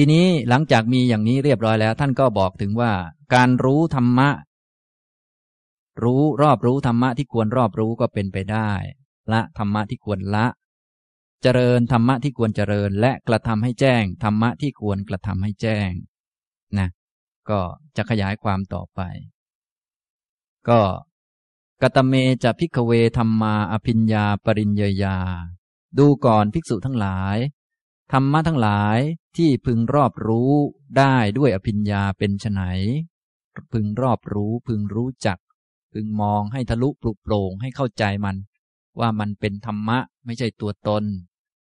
ทีนี้หลังจากมีอย่างนี้เรียบร้อยแล้ว ท่านก็บอกถึงว่า การรู้ธรรมะ รู้รอบรู้ธรรมะที่ควรรอบรู้ก็เป็นไปได้ ละธรรมะที่ควรละ เจริญธรรมะที่ควรเจริญ และกระทำให้แจ้งธรรมะที่ควรกระทำให้แจ้งนะก็จะขยายความต่อไป ก็กตเมจะพิกเวธรรมาอภิญญาปริญญยา ดูก่อนภิกษุทั้งหลาย ธรรมะทั้งหลาย ที่พึงรอบรู้ได้ด้วยอภิญญาเป็นไฉนพึงรอบรู้พึงรู้จัก พึงมองให้ทะลุปลุกโปร่งให้เข้าใจมัน ว่ามันเป็นธรรมะไม่ใช่ตัวตน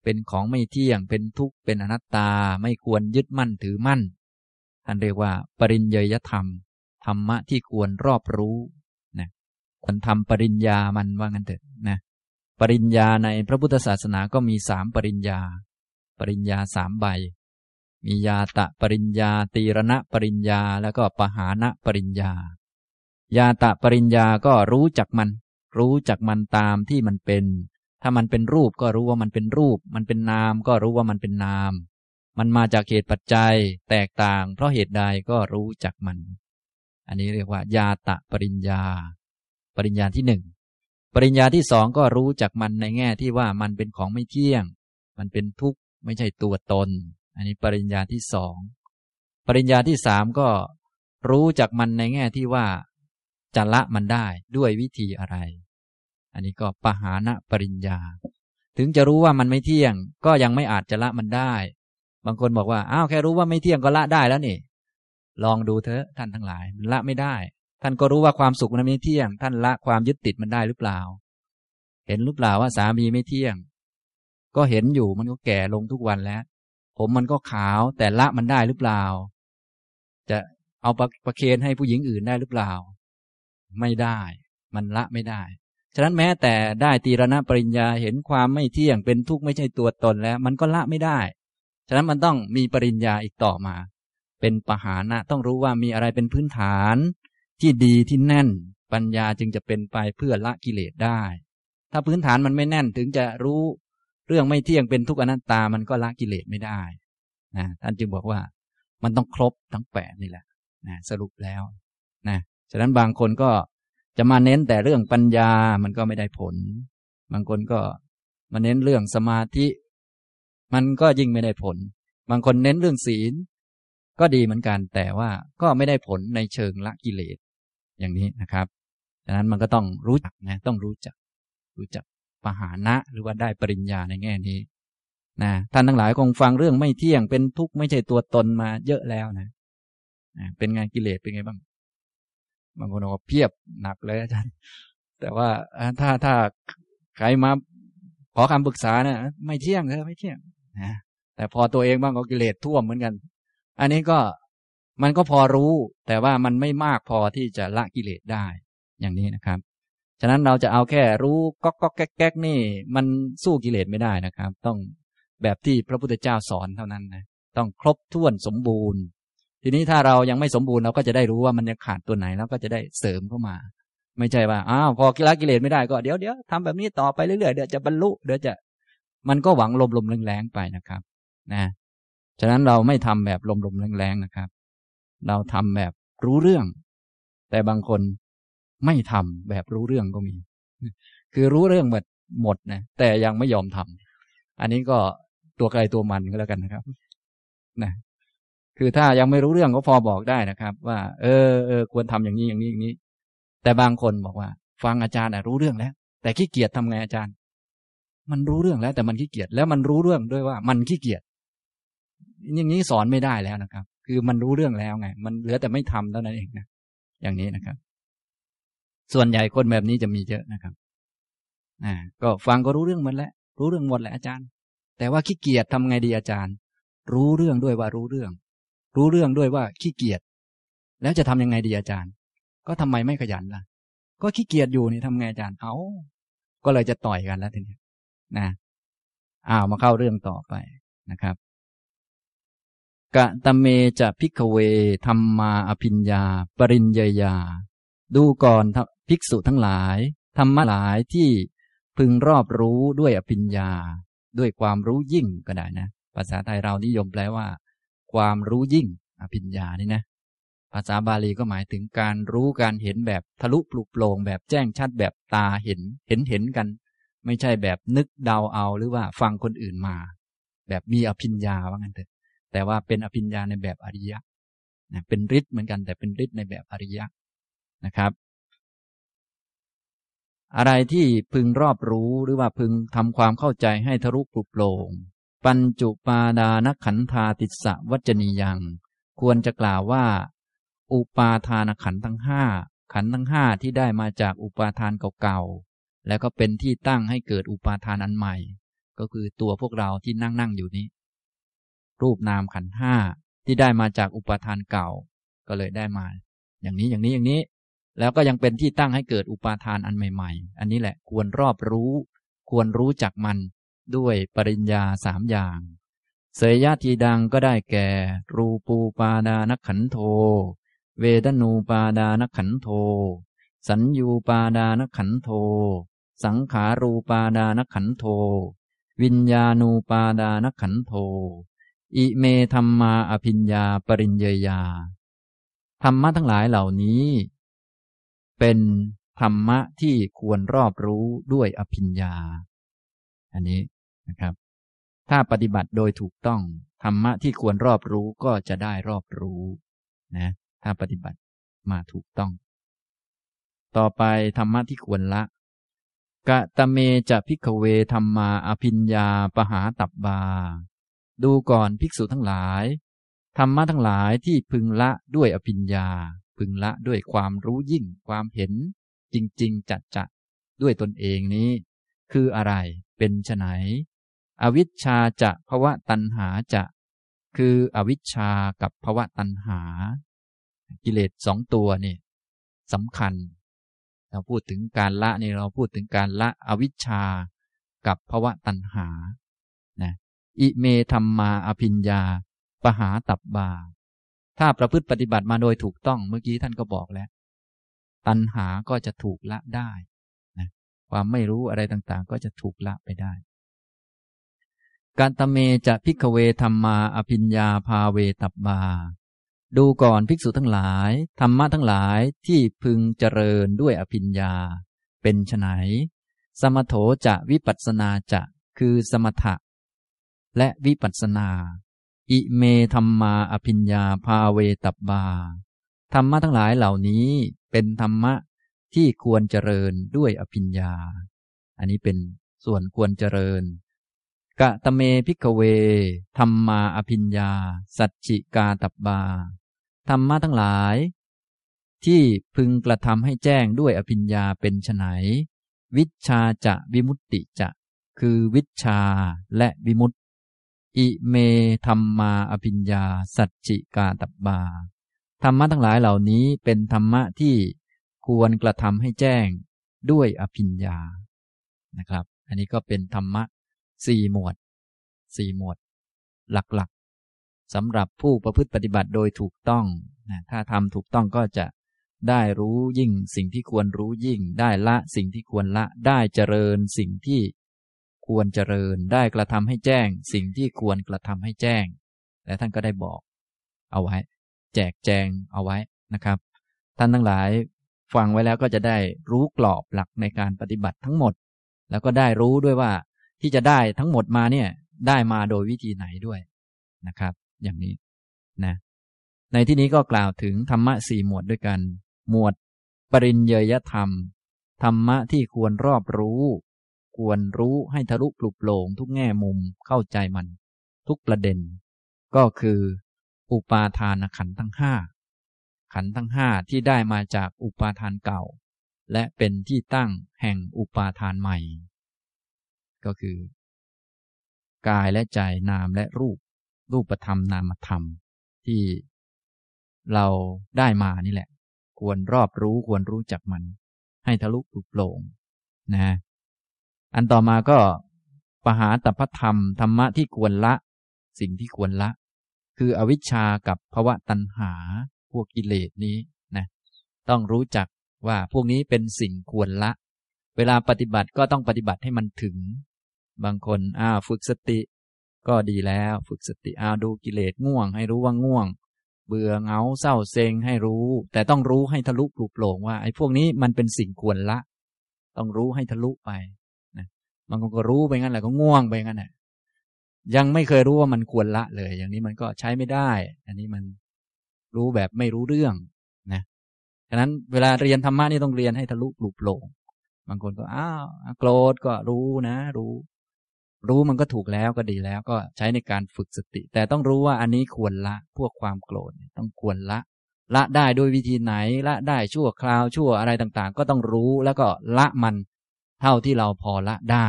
เป็นของไม่เที่ยงเป็นทุกข์เป็นอนัตตาไม่ควรยึดมั่นถือมั่นท่านเรียกว่า ปริญญยธรรม ธรรมะที่ควรรอบรู้นะควรทำปริญญามันว่างั้นเถอะนะปริญญาในพระพุทธศาสนาก็มีสามปริญญา ปริญญาสามใบ มียาตะปริญญา ตีรณะปริญญา แล้วก็ปหานะปริญญา ยาตะปริญญาก็รู้จักมัน รู้จักมันตามที่มันเป็น ถ้ามันเป็นรูปก็รู้ว่ามันเป็นรูป มันเป็นนามก็รู้ว่ามันเป็นนาม มันมาจากเหตุปัจจัยแตกต่าง เพราะเหตุใดก็รู้จักมัน อันนี้เรียกว่า ยาตะปริญญา ปริญญาที่หนึ่ง ปริญญาที่สองก็รู้จักมันในแง่ที่ว่ามันเป็นของไม่เที่ยง มันเป็นทุกข์ไม่ใช่ตัวตน อันนี้ปริญญาที่สองปริญญาที่สามก็รู้จักมันในแง่ที่ว่าจะละมันได้ด้วยวิธีอะไร อันนี้ก็ปหานะปริญญา ถึงจะรู้ว่ามันไม่เที่ยง ก็ยังไม่อาจจะละมันได้ บางคนบอกว่าอ้าวแค่รู้ว่าไม่เที่ยงก็ละได้แล้วนี่ ลองดูเถอะท่านทั้งหลาย มันละไม่ได้ ท่านก็รู้ว่าความสุขมันไม่เที่ยง ท่านละความยึดติดมันได้หรือเปล่า เห็นหรือเปล่าว่าสามีไม่เที่ยง ก็เห็นอยู่มันก็แก่ลงทุกวันแล้ว ผมมันก็ขาวแต่ละมันได้หรือเปล่า จะเอาประประเคนให้ผู้หญิงอื่นได้หรือเปล่า ไม่ได้ มันละไม่ได้ ฉะนั้นแม้แต่ได้ตีรณปริญญาเห็นความไม่เที่ยงเป็นทุกข์ไม่ใช่ตัวตนแล้ว มันก็ละไม่ได้ ฉะนั้นมันต้องมีปริญญาอีกต่อมา เป็นปหานะต้องรู้ว่ามีอะไรเป็นพื้นฐาน ที่ดีที่แน่น ปัญญาจึงจะเป็นไปเพื่อละกิเลสได้ ถ้าพื้นฐานมันไม่แน่นถึงจะรู้ เรื่องไม่เที่ยงเป็นทุกอนัตตามันก็ละกิเลสไม่ได้นะท่านจึงบอกว่ามันต้องครบทั้งแปดนี่แหละนะสรุปแล้วนะฉะนั้นบางคนก็จะมาเน้นแต่เรื่องปัญญามันก็ไม่ได้ผล บางคนก็มาเน้นเรื่องสมาธิ มันก็ยิ่งไม่ได้ผล บางคนเน้นเรื่องศีล ก็ดีเหมือนกันแต่ว่าก็ไม่ได้ผลในเชิงละกิเลสอย่างนี้นะครับดังนั้นมันก็ต้องรู้จักนะต้องรู้จักรู้จัก ปหานะ หรือว่าได้ปริญญาในแง่นี้นะท่านทั้งหลายคงฟังเรื่องไม่เที่ยงเป็นทุกข์ไม่ใช่ตัวตนมาเยอะแล้วนะนะเป็นไงกิเลสเป็นไงบ้างบางคนบอกเพียบหนักเลยอาจารย์แต่ว่าถ้าถ้าใครมาขอคำปรึกษานะไม่เที่ยงเลยไม่เที่ยงนะแต่พอตัวเองบ้างก็กิเลสท่วมเหมือนกัน อันนี้ก็มันก็พอรู้ แต่ว่ามันไม่มากพอที่จะละกิเลสได้อย่างนี้นะครับ ฉะนั้นเราจะเอาแค่รู้ก๊อกก๊อกแก๊กแก๊กนี่ มันสู้กิเลสไม่ได้นะครับ ต้องแบบที่พระพุทธเจ้าสอนเท่านั้นนะต้องครบถ้วนสมบูรณ์ ทีนี้ถ้าเรายังไม่สมบูรณ์เราก็จะได้รู้ว่ามันยังขาดตัวไหนแล้วก็จะได้เสริมเข้ามา ไม่ใช่ว่าอ้าวพอกิละกิเลสไม่ได้ก็เดี๋ยวเดี๋ยวทำแบบนี้ต่อไปเรื่อยๆเดี๋ยวจะบรรลุเดี๋ยวจะมันก็หวังลมลมแรงๆไปนะครับนะฉะนั้นเราไม่ทำแบบลมลมแรงๆนะครับ เราทำแบบรู้เรื่อง แต่บางคน ไม่ทำแบบรู้เรื่องก็มี คือรู้เรื่องหมดหมดนะแต่ยังไม่ยอมทำอันนี้ก็ตัวใครตัวมันก็แล้วกันนะครับนะคือถ้ายังไม่รู้เรื่องก็พอบอกได้นะครับ ว่า เออเออควรทำอย่างนี้อย่างนี้อย่างนี้ แต่บางคนบอกว่า ฟังอาจารย์รู้เรื่องแล้ว แต่ขี้เกียจทำไงอาจารย์ มันรู้เรื่องแล้ว แต่มันขี้เกียจแล้วมันรู้เรื่องด้วยว่า มันขี้เกียจอย่างนี้สอนไม่ได้แล้วนะครับ คือมันรู้เรื่องแล้วไง มันเหลือแต่ไม่ทำเท่านั้นเองนะอย่างนี้นะครับ ส่วนใหญ่คนแบบนี้จะมีเยอะนะครับอ่าก็ฟังก็รู้เรื่องหมดแล้ว รู้เรื่องหมดแหละอาจารย์ แต่ว่าขี้เกียจทำไงดีอาจารย์ รู้เรื่องด้วยว่ารู้เรื่อง รู้เรื่องด้วยว่าขี้เกียจ แล้วจะทำยังไงดีอาจารย์ ก็ทำไมไม่ขยันล่ะ ก็ขี้เกียจอยู่นี่ทำไงอาจารย์ เอาก็เลยจะต่อยกันแล้วทีนี้นะอ้าวมาเข้าเรื่องต่อไปนะครับกะตะเมจะพิกเวธรรมาอภิญญา ปริญญยา ดูก่อนภิกษุทั้งหลาย ธรรมะหลายที่พึงรอบรู้ด้วยอภิญญา ด้วยความรู้ยิ่งก็ได้นะ ภาษาไทยเรานิยมแปลว่า ความรู้ยิ่งอภิญญานี่นะ ภาษาบาลีก็หมายถึงการรู้การเห็นแบบทะลุปลุกโปร่งแบบแจ้งชัดแบบตาเห็นเห็นเห็นกัน ไม่ใช่แบบนึกเดาเอาหรือว่าฟังคนอื่นมา แบบมีอภิญญาว่างั้นเถอะแต่ว่าเป็นอภิญญาในแบบอริยะนะเป็นฤทธิ์เหมือนกันแต่เป็นฤทธิ์ในแบบอริยะ นะครับ อะไรที่พึงรอบรู้หรือว่าพึงทำความเข้าใจให้ทะลุปลุกโปร่งปัญจุปาดานขันธาติสะวัจนียัง ควรจะกล่าวว่า อุปาทานขันทั้งห้าขันทั้งห้าที่ได้มาจากอุปาทานเก่าๆ แล้วก็เป็นที่ตั้งให้เกิดอุปาทานอันใหม่ ก็คือตัวพวกเราที่นั่งนั่งอยู่นี้ รูปนามขันห้าที่ได้มาจากอุปาทานเก่า ก็เลยได้มา อย่างนี้อย่างนี้อย่างนี้ แล้วก็ยังเป็นที่ตั้งให้เกิดอุปาทานอันใหม่ ๆ อันนี้แหละควรรอบรู้ ควรรู้จักมันด้วยปริญญาสามอย่าง เสยยะทีดังก็ได้แก่ รูปูปาดานขันโท เวทนูปาดานขันโท สัญญูปาดานขันโท สังขารูปาดานขันโท วิญญาณูปาดานขันโท อิเมธรรมาอภิญญาปริญเยยา ธรรมะทั้งหลายเหล่านี้ เป็นธรรมะที่ควรรอบรู้ด้วยอภิญญา อันนี้นะครับ ถ้าปฏิบัติโดยถูกต้องธรรมะที่ควรรอบรู้ก็จะได้รอบรู้นะ ถ้าปฏิบัติมาถูกต้อง ต่อไปธรรมะที่ควรละกะตะเมจะพิกเวธรรมาอภิญญาปหาตับบา ดูก่อนภิกษุทั้งหลาย ธรรมะทั้งหลายที่พึงละด้วยอภิญญา พึงละด้วยความรู้ยิ่งความเห็น จริง ๆ จัดจะด้วยตนเองนี้ คืออะไรเป็นไฉนอวิชชาจะภวะตัณหาจะ คืออวิชชากับภวะตัณหา กิเลสสองตัวนี่สำคัญ เราพูดถึงการละนี่เราพูดถึงการละอวิชชากับภวะตัณหานะอิเมธรรมาอภิญญา ปหาตับบา ถ้าประพฤติปฏิบัติมาโดยถูกต้องเมื่อกี้ท่านก็บอกแล้ว ตัณหาก็จะถูกละได้นะความไม่รู้อะไรต่างๆ ก็จะถูกละไปได้ การตเมจะพิกเวธรรมาอภิญญาภาเวตับบา ดูก่อนภิกษุทั้งหลาย ธรรมะทั้งหลายที่พึงเจริญด้วยอภิญญา เป็นไฉนสมโถจะวิปัสนาจะคือสมถะ และวิปัสนา อิเมธรรมาอภิญญาภาเวตับบา ธรรมะทั้งหลายเหล่านี้เป็นธรรมะที่ควรเจริญด้วยอภิญญา อันนี้เป็นส่วนควรเจริญ กะตะเมพิกเว ธรรมาอภิญญา สัจจิกาตับบา ธรรมะทั้งหลาย ที่พึงกระทำให้แจ้งด้วยอภิญญาเป็นไฉนวิชาจะวิมุตติจะ คือวิชาและวิมุต อิเมธรรมาอภิญญา สัจจิกาตับบา ธรรมะทั้งหลายเหล่านี้เป็นธรรมะที่ควรกระทำให้แจ้งด้วยอภิญญา นะครับ อันนี้ก็เป็นธรรมะสี่หมวดสี่หมวด หลักๆสำหรับผู้ประพฤติปฏิบัติโดยถูกต้องนะถ้าทำถูกต้องก็จะได้รู้ยิ่งสิ่งที่ควรรู้ยิ่ง ได้ละสิ่งที่ควรละ ได้เจริญสิ่งที่ ควรเจริญได้กระทำให้แจ้ง สิ่งที่ควรกระทำให้แจ้ง และท่านก็ได้บอก เอาไว้ แจกแจงเอาไว้นะครับ ท่านทั้งหลายฟังไว้แล้วก็จะได้รู้กรอบหลักในการปฏิบัติทั้งหมด แล้วก็ได้รู้ด้วยว่าที่จะได้ทั้งหมดมาเนี่ยได้มาโดยวิธีไหนด้วยนะครับ อย่างนี้นะในที่นี้ก็กล่าวถึงธรรมะสี่หมวดด้วยกัน หมวด ปริญเยยธรรม ธรรมะที่ควรรอบรู้ ควรรู้ให้ทะลุปลุกโปร่งทุกแง่มุมเข้าใจมัน ทุกประเด็น ก็คือ อุปาทานขันทั้งห้าขันทั้งห้าที่ได้มาจากอุปาทานเก่า และเป็นที่ตั้งแห่งอุปาทานใหม่ ก็คือ กายและใจนามและรูป รูปธรรมนามธรรม ที่เราได้มานี่แหละ ควรรอบรู้ควรรู้จักมัน ให้ทะลุปลุกโปร่งนะ อันต่อมาก็ปหาตพธรรมธรรมะที่ควรละ สิ่งที่ควรละ คืออวิชชากับภวะตัณหา พวกกิเลสนี้นะต้องรู้จักว่าพวกนี้เป็นสิ่งควรละ เวลาปฏิบัติก็ต้องปฏิบัติให้มันถึง บางคนอ้าฝึกสติ ก็ดีแล้วฝึกสติอ้าดูกิเลสง่วง ให้รู้ว่าง่วง เบื่อเหงาเศร้าเซ็งให้รู้ แต่ต้องรู้ให้ทะลุปลุกโปร่งว่าไอ้พวกนี้มันเป็นสิ่งควรละ ต้องรู้ให้ทะลุไป บางคนก็รู้ไปงั้นแหละก็ง่วงไปงั้นแหละยังไม่เคยรู้ว่ามันควรละเลย อย่างนี้มันก็ใช้ไม่ได้ อันนี้มันรู้แบบไม่รู้เรื่องนะฉะนั้นเวลาเรียนธรรมะนี่ต้องเรียนให้ทะลุปลุกโปร่งบางคนก็อ้าวโกรธก็รู้นะ รู้ รู้มันก็ถูกแล้วก็ดีแล้วก็ใช้ในการฝึกสติ แต่ต้องรู้ว่าอันนี้ควรละพวกความโกรธต้องควรละ ละได้ด้วยวิธีไหนละได้ชั่วคราวชั่วอะไรต่างๆ ก็ต้องรู้แล้วก็ละมัน เท่าที่เราพอละได้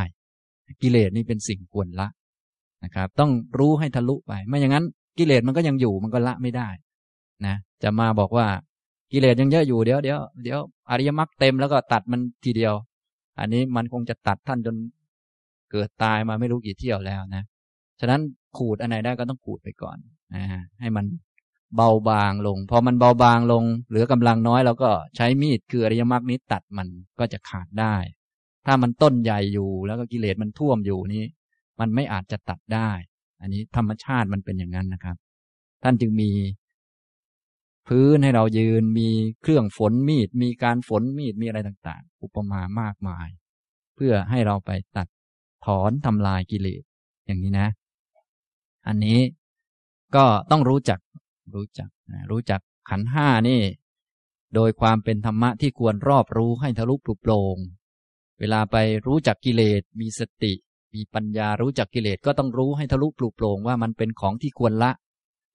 กิเลสนี่เป็นสิ่งควรละนะครับ ต้องรู้ให้ทะลุไป ไม่อย่างนั้น กิเลสมันก็ยังอยู่มันก็ละไม่ได้นะจะมาบอกว่ากิเลสยังเยอะอยู่เดี๋ยวเดี๋ยวเดี๋ยวอริยมรรคเต็มแล้วก็ตัดมันทีเดียว อันนี้มันคงจะตัดท่านจนเกิดตายมาไม่รู้กี่เที่ยวแล้วนะฉะนั้นขูดอันไหนได้ก็ต้องขูดไปก่อนนะให้มันเบาบางลง พอมันเบาบางลง เหลือกำลังน้อยเราก็ใช้มีดคืออริยมรรคนี้ตัดมันก็จะขาดได้ ถ้ามันต้นใหญ่อยู่ แล้วก็กิเลสมันท่วมอยู่นี้ มันไม่อาจจะตัดได้ อันนี้ธรรมชาติมันเป็นอย่างนั้นนะครับ ท่านจึงมี พื้นให้เรายืน มีเครื่องฝนมีด มีการฝนมีด มีอะไรต่างๆ อุปมามากมาย เพื่อให้เราไปตัดถอนทำลายกิเลสอย่างนี้นะ อันนี้ก็ต้องรู้จักรู้จักรู้จักขันห้านี่ โดยความเป็นธรรมะที่ควรรอบรู้ให้ทะลุปลุกโปรง เวลาไปรู้จักกิเลส มีสติ มีปัญญารู้จักกิเลสก็ต้องรู้ให้ทะลุปลุกโปร่งว่ามันเป็นของที่ควรละ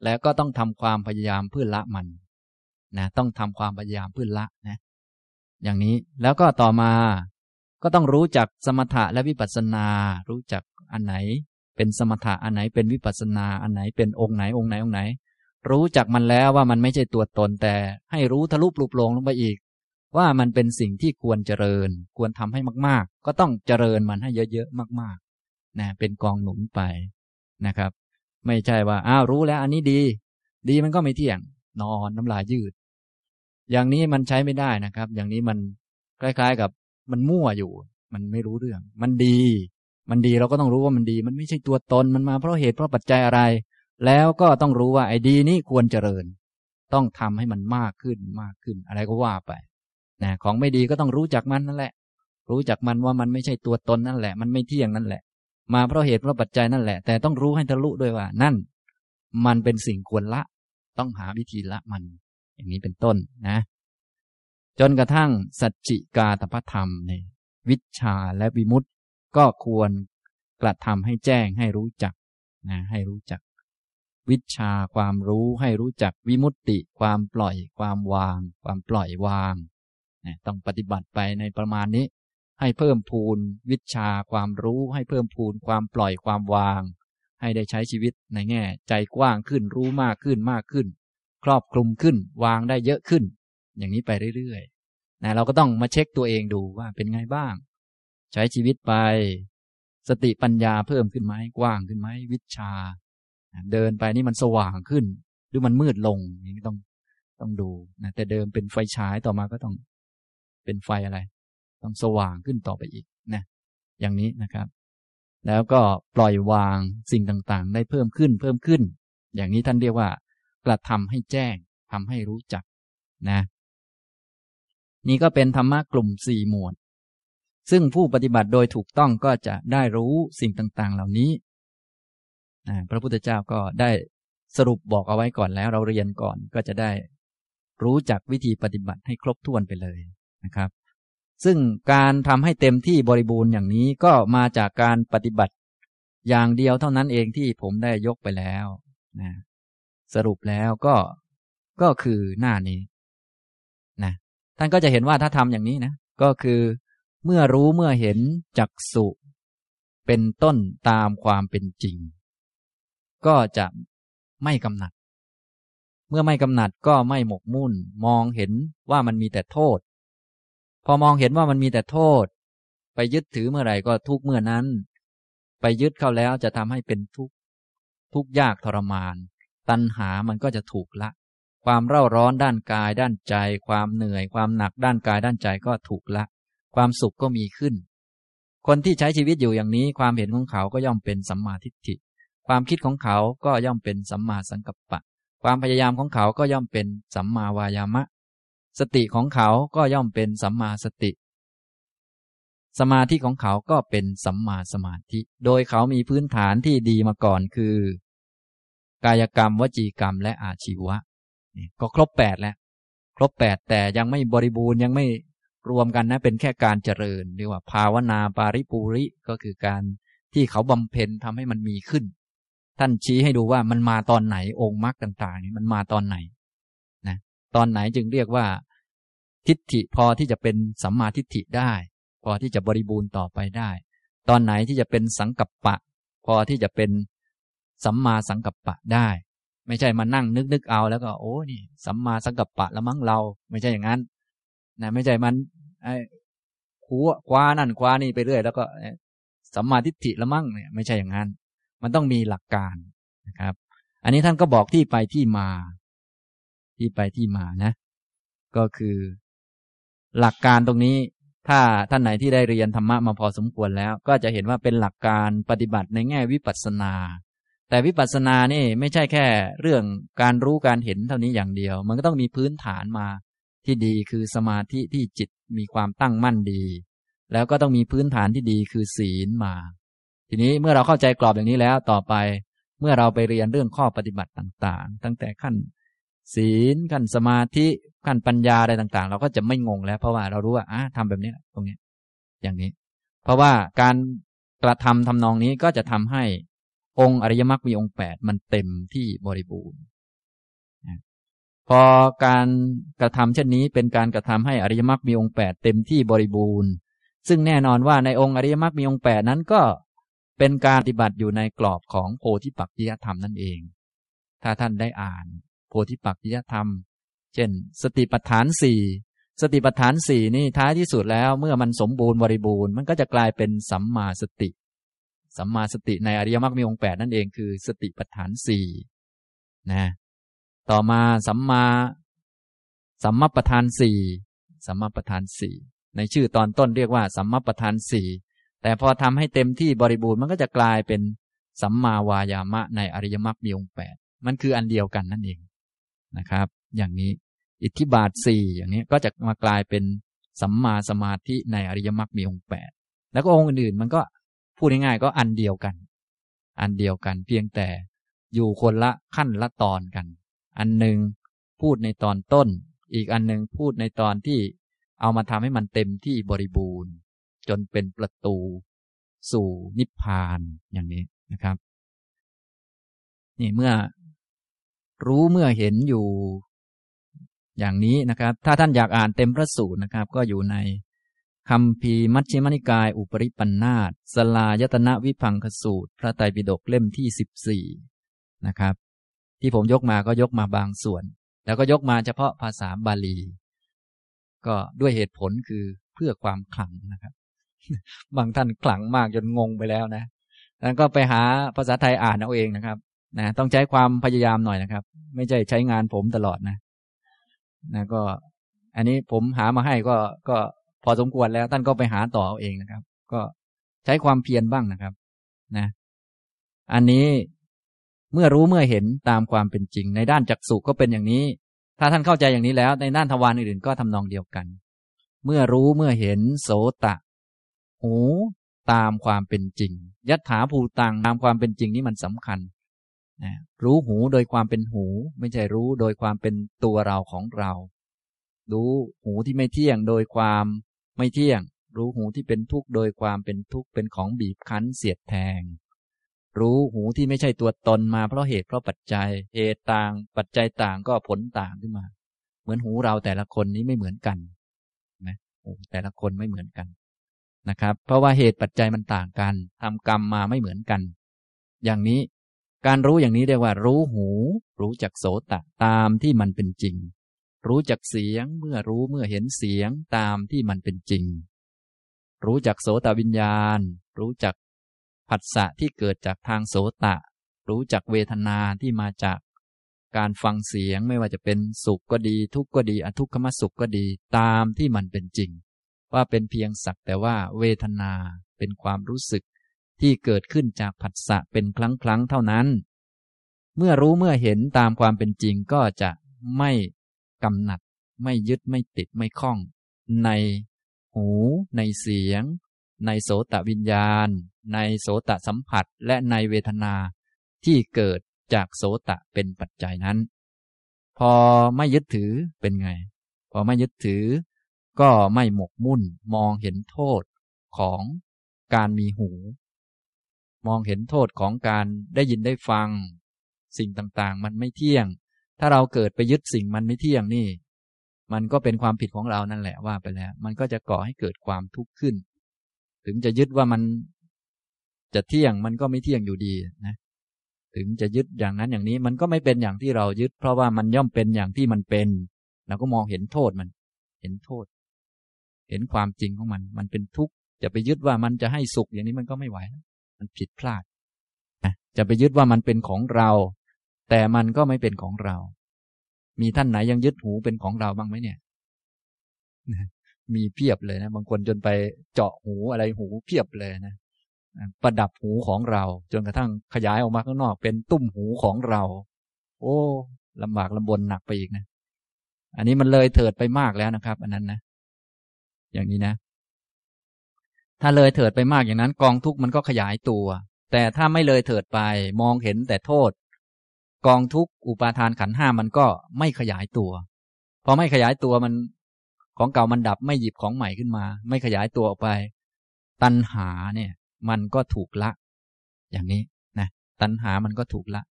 แล้วก็ต้องทำความพยายามเพื่อละมันนะต้องทำความพยายามเพื่อละนะอย่างนี้แล้วก็ต่อมาก็ต้องรู้จักสมถะและวิปัสสนา รู้จักอันไหน เป็นสมถะอันไหนเป็นวิปัสสนา อันไหนเป็นองค์ไหนองค์ไหนองค์ไหน รู้จักมันแล้วว่ามันไม่ใช่ตัวตนแต่ให้รู้ทะลุปลุกโลงลงไปอีก ว่ามันเป็นสิ่งที่ควรเจริญ ควรทำให้มาก ๆ ก็ต้องเจริญมันให้เยอะๆมากๆนะเป็นกองหนุนไปนะครับ ไม่ใช่ว่าอ้าวรู้แล้ว อันนี้ดี ดีมันก็ไม่เที่ยง นอนน้ำลายยืด อย่างนี้มันใช้ไม่ได้นะครับ อย่างนี้มันคล้าย ๆ กับมันมั่วอยู่ มันไม่รู้เรื่อง มันดี มันดีเราก็ต้องรู้ว่ามันดี มันไม่ใช่ตัวตนมันมาเพราะเหตุเพราะปัจจัยอะไร แล้วก็ต้องรู้ว่าไอ้ดีนี้ควรเจริญ ต้องทำให้มันมากขึ้นมากขึ้น อะไรก็ว่าไป นะของไม่ดีก็ต้องรู้จักมันนั่นแหละ รู้จักมันว่ามันไม่ใช่ตัวตนนั่นแหละ มันไม่เที่ยงนั่นแหละ มาเพราะเหตุเพราะปัจจัยนั่นแหละ แต่ต้องรู้ให้ทะลุด้วยว่า นั่น มันเป็นสิ่งควรละ ต้องหาวิธีละมัน อย่างนี้เป็นต้นนะ จนกระทั่งสัจจิกาตพธรรมในวิชาและวิมุตติก็ควรกระทำให้แจ้งให้รู้จักนะให้รู้จัก วิชาความรู้ให้รู้จักวิมุตติ ความปล่อย ความวาง ความปล่อยวาง ต้องปฏิบัติไปในประมาณนี้ ให้เพิ่มพูนวิชาความรู้ ให้เพิ่มพูนความปล่อยความวาง ให้ได้ใช้ชีวิตในแง่ ใจกว้างขึ้นรู้มากขึ้นมากขึ้น ครอบคลุมขึ้น วางได้เยอะขึ้น อย่างนี้ไปเรื่อยๆนะเราก็ต้องมาเช็คตัวเองดูว่าเป็นไงบ้าง ใช้ชีวิตไป สติปัญญาเพิ่มขึ้นไหมกว้างขึ้นไหมวิชา เดินไปนี่มันสว่างขึ้น หรือมันมืดลงอย่างนี้ต้องต้องดูนะแต่เดิมเป็นไฟฉายต่อมาก็ต้อง เป็นไฟอะไร ต้องสว่างขึ้นต่อไปอีกนะอย่างนี้นะครับ แล้วก็ปล่อยวางสิ่งต่างๆ ได้เพิ่มขึ้นเพิ่มขึ้น อย่างนี้ท่านเรียกว่ากระทำให้แจ้งทำให้รู้จักนะ นี่ก็เป็นธรรมะกลุ่มสี่หมวด ซึ่งผู้ปฏิบัติโดยถูกต้องก็จะได้รู้สิ่งต่างๆ เหล่านี้นะพระพุทธเจ้าก็ได้สรุปบอกเอาไว้ก่อนแล้วเราเรียนก่อนก็จะได้รู้จักวิธีปฏิบัติให้ครบถ้วนไปเลย นะครับ ซึ่งการทำให้เต็มที่บริบูรณ์อย่างนี้ก็มาจากการปฏิบัติอย่างเดียวเท่านั้นเองที่ผมได้ยกไปแล้วนะสรุปแล้วก็ก็คือหน้านี้นะท่านก็จะเห็นว่าถ้าทำอย่างนี้นะก็คือเมื่อรู้เมื่อเห็นจักสุเป็นต้นตามความเป็นจริง ก็จะไม่กำหนัด เมื่อไม่กำหนัดก็ไม่หมกมุ่น มองเห็นว่ามันมีแต่โทษ พอมองเห็นว่ามันมีแต่โทษ ไปยึดถือเมื่อไหร่ก็ทุกเมื่อนั้น ไปยึดเข้าแล้วจะทำให้เป็นทุกข์ทุกข์ยากทรมาน ตัณหามันก็จะถูกละ ความเร่าร้อนด้านกายด้านใจ ความเหนื่อย ความหนักด้านกายด้านใจก็ถูกละ ความสุขก็มีขึ้น คนที่ใช้ชีวิตอยู่อย่างนี้ความเห็นของเขาก็ย่อมเป็นสัมมาทิฏฐิ ความคิดของเขาก็ย่อมเป็นสัมมาสังกัปปะ ความพยายามของเขาก็ย่อมเป็นสัมมาวายามะ สติของเขาก็ย่อมเป็นสัมมาสติ สมาธิของเขาก็เป็นสัมมาสมาธิ โดยเขามีพื้นฐานที่ดีมาก่อนคือ กายกรรม วจีกรรม และอาชีวะก็ครบแปดแล้ว ครบแปดแต่ยังไม่บริบูรณ์ยังไม่รวมกันนะ เป็นแค่การเจริญเรียกว่า ภาวนาปาริปูริก็คือการที่เขาบำเพ็ญทำให้มันมีขึ้น ท่านชี้ให้ดูว่ามันมาตอนไหนองค์มรรคต่าง ๆ นี่มันมาตอนไหน ตอนไหนจึงเรียกว่า ทิฏฐิพอที่จะเป็นสัมมาทิฏฐิได้ พอที่จะบริบูรณ์ต่อไปได้ ตอนไหนที่จะเป็นสังกัปปะ พอที่จะเป็นสัมมาสังกัปปะได้ ไม่ใช่มานั่งนึกนึกเอาแล้วก็ โอ้นี่สัมมาสังกัปปะล้วมั้งเรา ไม่ใช่อย่างนั้นนะไม่ใช่มันไอ้ขัวคว้านั่นคว้านี่ไปเรื่อย แล้วก็สัมมาทิฏฐิละมั่งเนี่ยไม่ใช่อย่างนั้น มันต้องมีหลักการนะครับ อันนี้ท่านก็บอกที่ไปที่มา ที่ไปที่มานะ ก็คือ หลักการตรงนี้ ถ้าท่านไหนที่ได้เรียนธรรมะมาพอสมควรแล้ว ก็จะเห็นว่าเป็นหลักการปฏิบัติในแง่วิปัสสนา แต่วิปัสสนานี่ไม่ใช่แค่เรื่องการรู้การเห็นเท่านี้อย่างเดียว มันก็ต้องมีพื้นฐานมาที่ดีคือสมาธิที่จิตมีความตั้งมั่นดี แล้วก็ต้องมีพื้นฐานที่ดีคือศีลมา ทีนี้เมื่อเราเข้าใจกรอบอย่างนี้แล้วต่อไป เมื่อเราไปเรียนเรื่องข้อปฏิบัติต่างๆ ตั้งแต่ขั้น ศีลขั้นสมาธิขั้นปัญญาอะไรต่างๆ เราก็จะไม่งงแล้ว เพราะว่าเรารู้ว่าอะทำแบบนี้ตรงนี้ อย่างนี้ เพราะว่าการกระทำทำนองนี้ก็จะทำให้องค์อริยมรรคมีองค์แปดมันเต็มที่บริบูรณ์พอการกระทำเช่นนี้เป็นการกระทำให้อริยมรรคมีองค์แปดเต็มที่บริบูรณ์ ซึ่งแน่นอนว่าในองค์อริยมรรคมีองค์แปดนั้นก็เป็นการปฏิบัติอยู่ในกรอบของโพธิปักจิยธรรมนั่นเอง ถ้าท่านได้อ่าน ธิปักจิยธรรม เช่น สติปัฏฐานสี่สติปัฏฐานสี่นี่ท้ายที่สุดแล้ว เมื่อมันสมบูรณ์บริบูรณ์มันก็จะกลายเป็นสัมมาสติ สัมมาสติในอริยมรรคมีองค์แปดนั่นเองคือ สติปัฏฐานสี่นะต่อมาสัมมาสัมมาประธานสี่สัมมาประธานสี่ในชื่อตอนต้นเรียกว่า สัมมาประธานสี่แต่พอทำให้เต็มที่บริบูรณ์มันก็จะกลายเป็นสัมมาวายามะในอริยมรรคมีองค์แปดมันคืออันเดียวกันนั่นเอง นะครับ อย่างนี้อิทธิบาทสี่อย่างนี้ก็จะมากลายเป็นสัมมาสมาธิในอริยมรรคมีองค์แปดแล้วก็องค์อื่นๆมันก็พูดง่ายๆก็อันเดียวกัน อันเดียวกันเพียงแต่อยู่คนละขั้นละตอนกัน อันหนึ่งพูดในตอนต้น อีกอันหนึ่งพูดในตอนที่เอามาทำให้มันเต็มที่บริบูรณ์ จนเป็นประตู สู่นิพพานอย่างนี้นะครับ นี่เมื่อ รู้เมื่อเห็นอยู่ อย่างนี้นะครับ ถ้าท่านอยากอ่านเต็มพระสูตรนะครับ ก็อยู่ในคำพีมัชฌิมนิกาย อุปริปันธาตสลายตนะวิพังคสูตร พระไตรปิฎกเล่มที่สิบสี่นะครับ ที่ผมยกมาก็ยกมาบางส่วน แล้วก็ยกมาเฉพาะภาษาบาลี ก็ด้วยเหตุผลคือเพื่อความขลังนะครับ บางท่านขลังมากจนงงไปแล้วนะแล้วก็ไปหาภาษาไทยอ่านเอาเองนะครับ นะต้องใช้ความพยายามหน่อยนะครับ ไม่ใช่ใช้งานผมตลอดนะนะก็ อันนี้ผมหามาให้ก็ก็พอสมควรแล้ว ท่านก็ไปหาต่อเอาเองนะครับ ก็ใช้ความเพียรบ้างนะครับ นะ อันนี้เมื่อรู้เมื่อเห็นตามความเป็นจริง ในด้านจักสุก็เป็นอย่างนี้ ถ้าท่านเข้าใจอย่างนี้แล้ว ในด้านทวารอื่นๆก็ทำนองเดียวกัน เมื่อรู้เมื่อเห็นโสตะหูตามความเป็นจริง ยัตถาภูตังตามความเป็นจริงนี่มันสำคัญ นะรู้หูโดยความเป็นหู ไม่ใช่รู้โดยความเป็นตัวเราของเรา รู้หูที่ไม่เที่ยงโดยความไม่เที่ยง รู้หูที่เป็นทุกข์โดยความเป็นทุกข์เป็นของบีบคั้นเสียดแทง รู้หูที่ไม่ใช่ตัวตนมาเพราะเหตุเพราะปัจจัยเหตุต่าง ปัจจัยต่างก็ผลต่างขึ้นมา เหมือนหูเราแต่ละคนนี้ไม่เหมือนกันนะหูแต่ละคนไม่เหมือนกันนะครับ เพราะว่าเหตุปัจจัยมันต่างกันทำกรรมมาไม่เหมือนกัน อย่างนี้ การรู้อย่างนี้เรียกว่า รู้หู รู้จักโสตะตามที่มันเป็นจริง รู้จักเสียงเมื่อรู้เมื่อเห็นเสียงตามที่มันเป็นจริง รู้จักโสตวิญญาณ รู้จักผัสสะที่เกิดจากทางโสตะ รู้จักเวทนาที่มาจากการฟังเสียงไม่ว่าจะเป็นสุขก็ดี ทุกข์ก็ดีอทุกขมสุขก็ดีตามที่มันเป็นจริง ว่าเป็นเพียงสักแต่ว่าเวทนาเป็นความรู้สึก ที่เกิดขึ้นจากผัสสะเป็นครั้งครั้งเท่านั้น เมื่อรู้เมื่อเห็นตามความเป็นจริงก็จะไม่กำหนัด ไม่ยึดไม่ติดไม่คล้อง ในหู ในเสียง ในโสตวิญญาณ ในโสตสัมผัสและในเวทนา ที่เกิดจากโสตะเป็นปัจจัยนั้น พอไม่ยึดถือเป็นไง พอไม่ยึดถือ ก็ไม่หมกมุ่นมองเห็นโทษของการมีหู มองเห็นโทษของการได้ยินได้ฟัง สิ่งต่างๆ มันไม่เที่ยง ถ้าเราเกิดไปยึดสิ่งมันไม่เที่ยงนี่ มันก็เป็นความผิดของเรานั่นแหละว่าไปแล้ว มันก็จะก่อให้เกิดความทุกข์ขึ้น ถึงจะยึดว่ามันจะเที่ยงมันก็ไม่เที่ยงอยู่ดีนะ ถึงจะยึดอย่างนั้นอย่างนี้มันก็ไม่เป็นอย่างที่เรายึด เพราะว่ามันย่อมเป็นอย่างที่มันเป็นเราก็มองเห็นโทษมัน เห็นโทษ เห็นความจริงของมัน มันเป็นทุกข์จะไปยึดว่ามันจะให้สุขอย่างนี้มันก็ไม่ไหว มันผิดพลาดจะไปยึดว่ามันเป็นของเรา แต่มันก็ไม่เป็นของเรา มีท่านไหนยังยึดหูเป็นของเราบ้างไหมเนี่ย มีเพียบเลยนะ บางคนจนไปเจาะหูอะไรหูเพียบเลยนะ ประดับหูของเรา จนกระทั่งขยายออกมาข้างนอก เป็นตุ้มหูของเรา โอ้ลำบากลำบนหนักไปอีกนะ อันนี้มันเลยเถิดไปมากแล้วนะครับ อันนั้นนะ อย่างนี้นะ ถ้าเลยเถิดไปมากอย่างนั้นกองทุกข์มันก็ขยายตัว แต่ถ้าไม่เลยเถิดไปมองเห็นแต่โทษ กองทุกข์อุปาทานขันห้ามันก็ไม่ขยายตัว พอไม่ขยายตัวมันของเก่ามันดับไม่หยิบของใหม่ขึ้นมา ไม่ขยายตัวออกไป ตัณหาเนี่ย มันก็ถูกละ อย่างนี้นะตัณหามันก็ถูกละ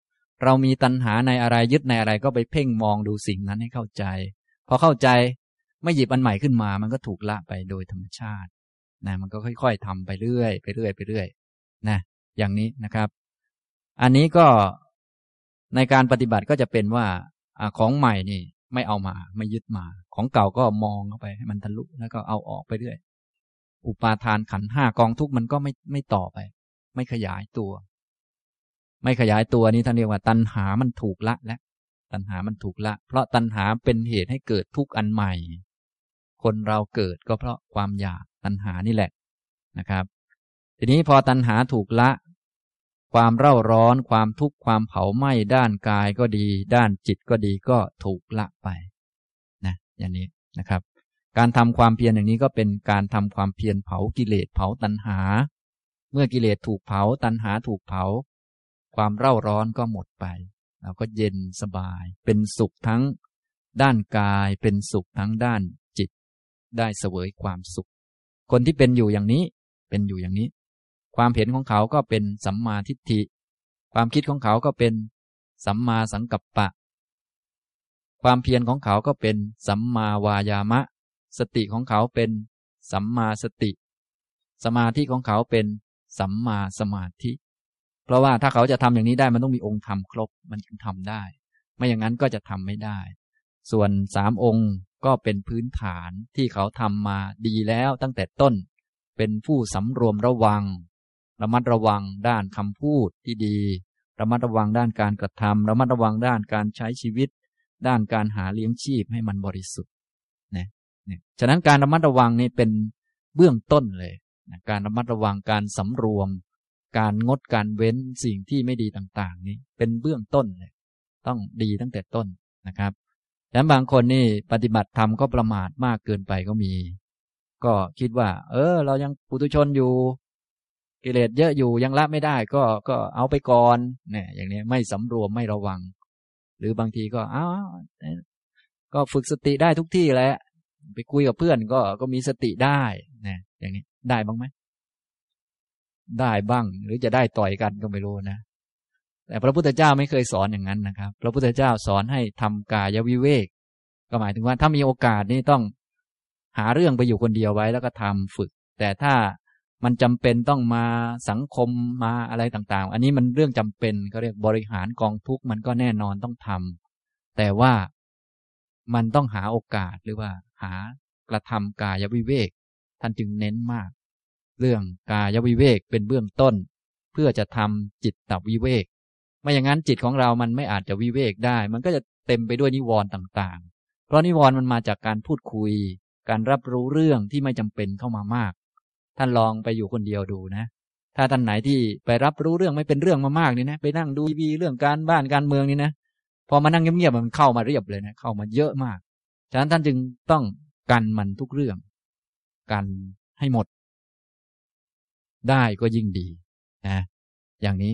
เรามีตัณหาในอะไรยึดในอะไรก็ไปเพ่งมองดูสิ่งนั้นให้เข้าใจ พอเข้าใจไม่หยิบอันใหม่ขึ้นมา มันก็ถูกละไปโดยธรรมชาติ นะมันก็ค่อยๆทำไปเรื่อยไปเรื่อยไปเรื่อยนะอย่างนี้นะครับ อันนี้ก็ในการปฏิบัติก็จะเป็นว่าอของใหม่นี่ไม่เอามา ไม่ยึดมา ของเก่าก็มองเข้าไปให้มันทะลุแล้วก็เอาออกไปเรื่อย อุปาทานขันห้ากองทุกมันก็ไม่ไม่ต่อไป ไม่ขยายตัว ไม่ขยายตัวนี้ท่านเรียกว่า ตัณหามันถูกละแล้วตัณหามันถูกละ เพราะตัณหาเป็นเหตุให้เกิดทุกข์อันใหม่ คนเราเกิดก็เพราะความอยาก ตัณหานี่แหละนะครับ ทีนี้พอตัณหาถูกละ ความเร่าร้อนความทุกข์ความเผาไหม้ด้านกายก็ดี ด้านจิตก็ดีก็ถูกละไปนะอย่างนี้นะครับ การทำความเพียรอย่างนี้ก็เป็นการทำความเพียรเผากิเลสเผาตัณหา เมื่อกิเลสถูกเผาตัณหาถูกเผา ความเร่าร้อนก็หมดไปเราก็เย็นสบาย เป็นสุขทั้งด้านกายเป็นสุขทั้งด้านจิต ได้เสวยความสุข คนที่เป็นอยู่อย่างนี้ เป็นอยู่อย่างนี้ ความเห็นของเขาก็เป็นสัมมาทิฏฐิ ความคิดของเขาก็เป็นสัมมาสังกัปปะ ความเพียรของเขาก็เป็นสัมมาวายามะ สติของเขาเป็นสัมมาสติ สมาธิของเขาเป็นสัมมาสมาธิ เพราะว่าถ้าเขาจะทำอย่างนี้ได้มันต้องมีองค์ธรรมครบมันจึงทำได้ ไม่อย่างนั้นก็จะทำไม่ได้ ส่วนสามองค์ ก็เป็นพื้นฐานที่เขาทำมาดีแล้วตั้งแต่ต้น เป็นผู้สำรวมระวัง ระมัดระวังด้านคำพูดที่ดี ระมัดระวังด้านการกระทำระมัดระวังด้านการใช้ชีวิต ด้านการหาเลี้ยงชีพให้มันบริสุทธิ์เนี่ยฉะนั้นการระมัดระวังนี่เป็นเบื้องต้นเลยนะการระมัดระวังการสำรวม การงดการเว้นสิ่งที่ไม่ดีต่าง ๆ นี่เป็นเบื้องต้นเลย ต้องดีตั้งแต่ต้นนะครับ แต่บางคนนี่ปฏิบัติธรรมก็ประมาทมากเกินไปก็มี ก็คิดว่า เออ เรายังปุถุชนอยู่ กิเลสเยอะอยู่ยังละไม่ได้ ก็ก็เอาไปก่อนเนี่ยอย่างนี้ไม่สำรวมไม่ระวัง หรือบางทีก็อ้าวก็ฝึกสติได้ทุกที่แหละไปคุยกับเพื่อนก็ก็มีสติได้นะอย่างนี้ได้บ้างไหมได้บ้าง หรือจะได้ต่อยกันก็ไม่รู้นะ แต่พระพุทธเจ้าไม่เคยสอนอย่างนั้นนะครับ พระพุทธเจ้าสอนให้ทำกายวิเวก ก็หมายถึงว่าถ้ามีโอกาสนี่ต้องหาเรื่องไปอยู่คนเดียวไว้แล้วก็ทำฝึก แต่ถ้ามันจำเป็นต้องมาสังคมมาอะไรต่างๆ อันนี้มันเรื่องจำเป็นเขาเรียกบริหารกองทุกมันก็แน่นอนต้องทำแต่ว่ามันต้องหาโอกาสหรือว่า หากระทำกายวิเวก ท่านจึงเน้นมาก เรื่องกายวิเวกเป็นเบื้องต้น เพื่อจะทำจิตตวิเวก ไม่อย่างนั้นจิตของเรามันไม่อาจจะวิเวกได้ มันก็จะเต็มไปด้วยนิวรณ์ต่างๆ เพราะนิวรณ์มันมาจากการพูดคุย การรับรู้เรื่องที่ไม่จำเป็นเข้ามามาก ท่านลองไปอยู่คนเดียวดูนะ ถ้าท่านไหนที่ไปรับรู้เรื่องไม่เป็นเรื่องมามากนี่นะ ไปนั่งดูทีวีเรื่องการบ้านการเมืองนี่นะ พอมานั่งเงียบๆมันเข้ามาเรียบเลยนะ เข้ามาเยอะมาก ฉะนั้นท่านจึงต้องกันมันทุกเรื่อง กันให้หมด ได้ก็ยิ่งดีนะ อย่างนี้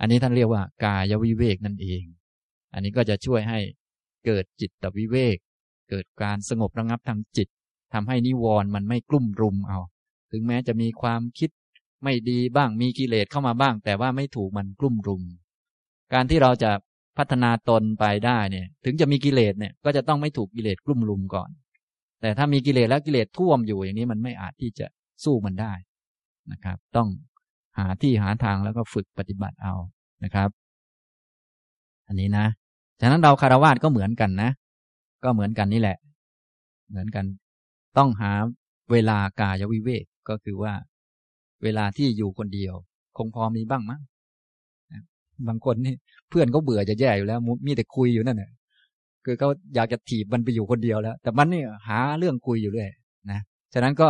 อันนี้ท่านเรียกว่ากายวิเวกนั่นเอง อันนี้ก็จะช่วยให้เกิดจิตวิเวก เกิดการสงบระงับทางจิตทำให้นิวรณ์มันไม่กลุ่มรุมเอา ถึงแม้จะมีความคิดไม่ดีบ้างมีกิเลสเข้ามาบ้าง แต่ว่าไม่ถูกมันกลุ่มรุม การที่เราจะพัฒนาตนไปได้เนี่ย ถึงจะมีกิเลสเนี่ย ก็จะต้องไม่ถูกกิเลสกลุ่มรุมก่อน แต่ถ้ามีกิเลสแล้วกิเลสท่วมอยู่อย่างนี้มันไม่อาจที่จะสู้มันได้นะครับ ต้อง หาที่หาทางแล้วก็ฝึกปฏิบัติเอานะครับ อันนี้นะฉะนั้นเราคารวะก็เหมือนกันนะ ก็เหมือนกันนี่แหละ เหมือนกัน ต้องหาเวลากายวิเวกก็คือว่า เวลาที่อยู่คนเดียว คงพอมีบ้างมั้งบางคนนี่เพื่อนเขาเบื่อจะแย่อยู่แล้ว มีแต่คุยอยู่นั่นแหละคือเขาอยากจะถีบมันไปอยู่คนเดียวแล้ว แต่มันนี่หาเรื่องคุยอยู่เลยนะฉะนั้นก็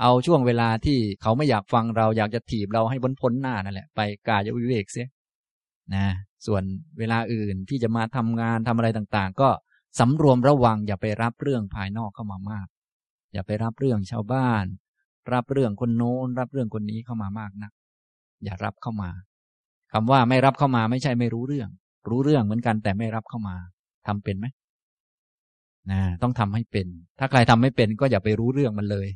เอาช่วงเวลาที่เขาไม่อยากฟังเราอยากจะถีบเราให้พ้นพ้นหน้านั่นแหละไปกายวิเวกเสียนะส่วนเวลาอื่นที่จะมาทำงานทำอะไรต่างๆ ก็สำรวมระวังอย่าไปรับเรื่องภายนอกเข้ามามาก อย่าไปรับเรื่องชาวบ้าน รับเรื่องคนโน้น รับเรื่องคนนี้เข้ามามากนะอย่ารับเข้ามาคำว่าไม่รับเข้ามาไม่ใช่ไม่รู้เรื่อง รู้เรื่องเหมือนกันแต่ไม่รับเข้ามาทำเป็นไหมนะต้องทำให้เป็น ถ้าใครทำไม่เป็นก็อย่าไปรู้เรื่องมันเลย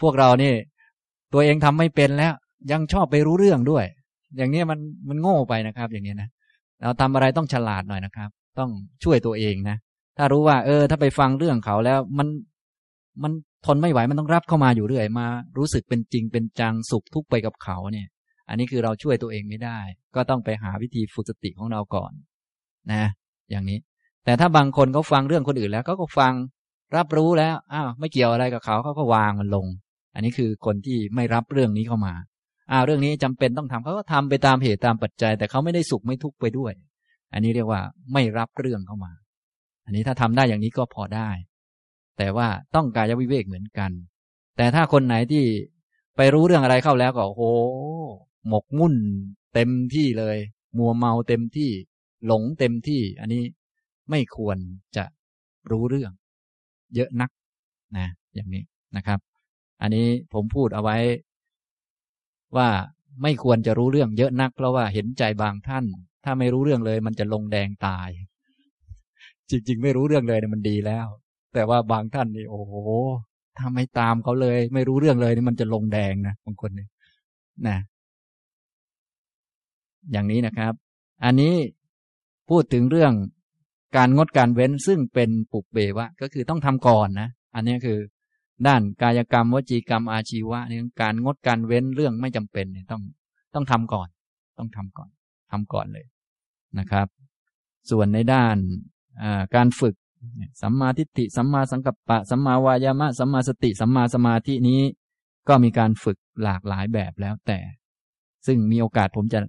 พวกเรานี่ ตัวเองทำไม่เป็นแล้ว ยังชอบไปรู้เรื่องด้วย อย่างนี้มันมันโง่ไปนะครับ อย่างนี้นะเราทำอะไรต้องฉลาดหน่อยนะครับ ต้องช่วยตัวเองนะถ้ารู้ว่า เออ ถ้าไปฟังเรื่องเขาแล้วมันมันทนไม่ไหวมันต้องรับเข้ามาอยู่เรื่อยมา รู้สึกเป็นจริงเป็นจังสุขทุกข์ไปกับเขาเนี่ย อันนี้คือเราช่วยตัวเองไม่ได้ ก็ต้องไปหาวิธีฝึกสติของเราก่อน นะ อย่างนี้ แต่ถ้าบางคนเขาฟังเรื่องคนอื่นแล้วก็ก็ฟัง รับรู้แล้วอ้าวไม่เกี่ยวอะไรกับเขาเขาก็วางมันลง อันนี้คือคนที่ไม่รับเรื่องนี้เข้ามาอ่าวเรื่องนี้จำเป็นต้องทำเขาก็ทำไปตามเหตุตามปัจจัย แต่เขาไม่ได้สุขไม่ทุกข์ไปด้วย อันนี้เรียกว่าไม่รับเรื่องเข้ามา อันนี้ถ้าทำได้อย่างนี้ก็พอได้ แต่ว่าต้องกายวิเวกเหมือนกัน แต่ถ้าคนไหนที่ไปรู้เรื่องอะไรเข้าแล้วก็โอ้โหหมกมุ่น เต็มที่เลย มัวเมาเต็มที่ หลงเต็มที่ อันนี้ไม่ควรจะรู้เรื่อง เยอะนักนะอย่างนี้นะครับ อันนี้ผมพูดเอาไว้ว่าไม่ควรจะรู้เรื่องเยอะนัก เพราะว่าเห็นใจบางท่าน ถ้าไม่รู้เรื่องเลย มันจะลงแดงตาย จริง ๆ ไม่รู้เรื่องเลยเนี่ยมันดีแล้ว แต่ว่าบางท่านนี่โอ้โหถ้าไม่ตามเขาเลย ไม่รู้เรื่องเลยนี่มันจะลงแดงนะบางคนนี่นะ อย่างนี้นะครับ อันนี้พูดถึงเรื่อง การงดการเว้นซึ่งเป็นปุบเบวะ ก็คือต้องทำก่อนนะ อันนี้คือ ด้านกายกรรมวจีกรรมอาชีวะเนี่การงดการเว้นเรื่องไม่จำเป็นเนี่ยต้องต้องทำก่อน ต้องทำก่อนทำก่อนเลยนะครับ ส่วนในด้านการฝึกสัมมาทิฏฐิสัมมาสังกัปปะสัมมาวายามะสัมมาสติสัมมาสมาธินี้ ก็มีการฝึกหลากหลายแบบแล้วแต่ ซึ่งมีโอกาสผมจะ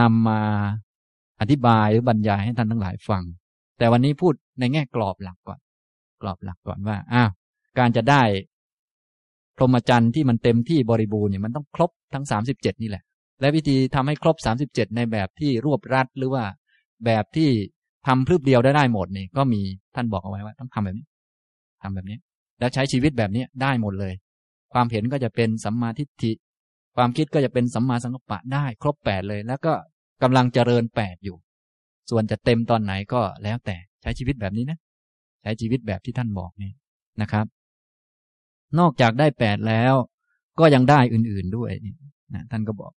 นำมาอธิบายหรือบรรยายให้ท่านทั้งหลายฟัง แต่วันนี้พูดในแง่กรอบหลักก่อน กรอบหลักก่อนว่าอ้าวการจะได้พรหมจรรย์ที่มันเต็มที่บริบูรณ์เนี่ยมันต้องครบทั้งสามสิบเจ็ดนี่แหละ และวิธีทำให้ครบสามสิบเจ็ดในแบบที่รวบรัดหรือว่าแบบที่ทำพรึบเดียวได้ได้หมดนี่ก็มีท่านบอกเอาไว้ว่า ต้องทำแบบนี้ทำแบบนี้ แล้วใช้ชีวิตแบบนี้ได้หมดเลย ความเห็นก็จะเป็นสัมมาทิฏฐิ ความคิดก็จะเป็นสัมมาสังกัปปะได้ครบแปดเลย แล้วก็กำลังเจริญแปดอยู่ ส่วนจะเต็มตอนไหนก็แล้วแต่ใช้ชีวิตแบบนี้นะ ใช้ชีวิตแบบที่ท่านบอกนี่นะครับ นอกจากได้แปดแล้ว ก็ยังได้อื่นๆด้วยนะท่านก็บอก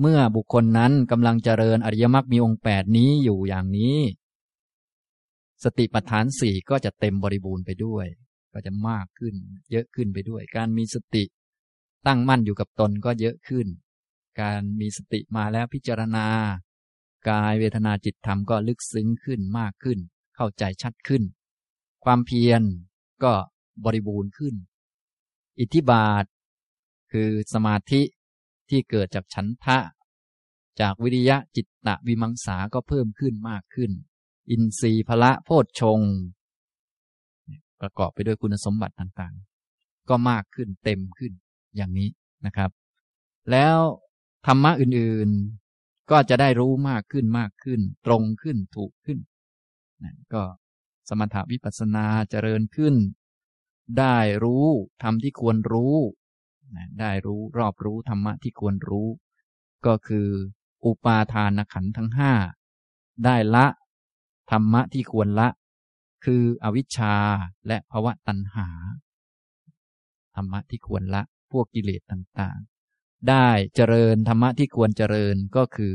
เมื่อบุคคลนั้นกำลังเจริญอริยมรรคมีองค์แปดนี้อยู่อย่างนี้ สติปัฏฐานสี่ก็จะเต็มบริบูรณ์ไปด้วย ก็จะมากขึ้น เยอะขึ้นไปด้วย การมีสติตั้งมั่นอยู่กับตนก็เยอะขึ้น การมีสติมาแล้วพิจารณา กายเวทนาจิตธรรมก็ลึกซึ้งขึ้นมากขึ้น เข้าใจชัดขึ้น ความเพียรก็บริบูรณ์ขึ้น อิทธิบาท คือสมาธิที่เกิดจากฉันทะ จากวิริยะจิตตะวิมังสาก็เพิ่มขึ้นมากขึ้น อินทรีย์พละโพชฌงประกอบไปด้วยคุณสมบัติต่างๆ ก็มากขึ้นเต็มขึ้นอย่างนี้นะครับ แล้วธรรมะอื่นๆ ก็จะได้รู้มากขึ้นมากขึ้น ตรงขึ้นถูกขึ้นนะก็สมถะวิปัสสนาเจริญขึ้น ได้รู้ทำที่ควรรู้นะได้รู้รอบรู้ธรรมะที่ควรรู้ ก็คืออุปาทานขันธ์ทั้งห้าได้ละธรรมะที่ควรละ คืออวิชชาและภวะตัณหา ธรรมะที่ควรละพวกกิเลสต่างๆ ได้เจริญธรรมะที่ควรเจริญก็คือ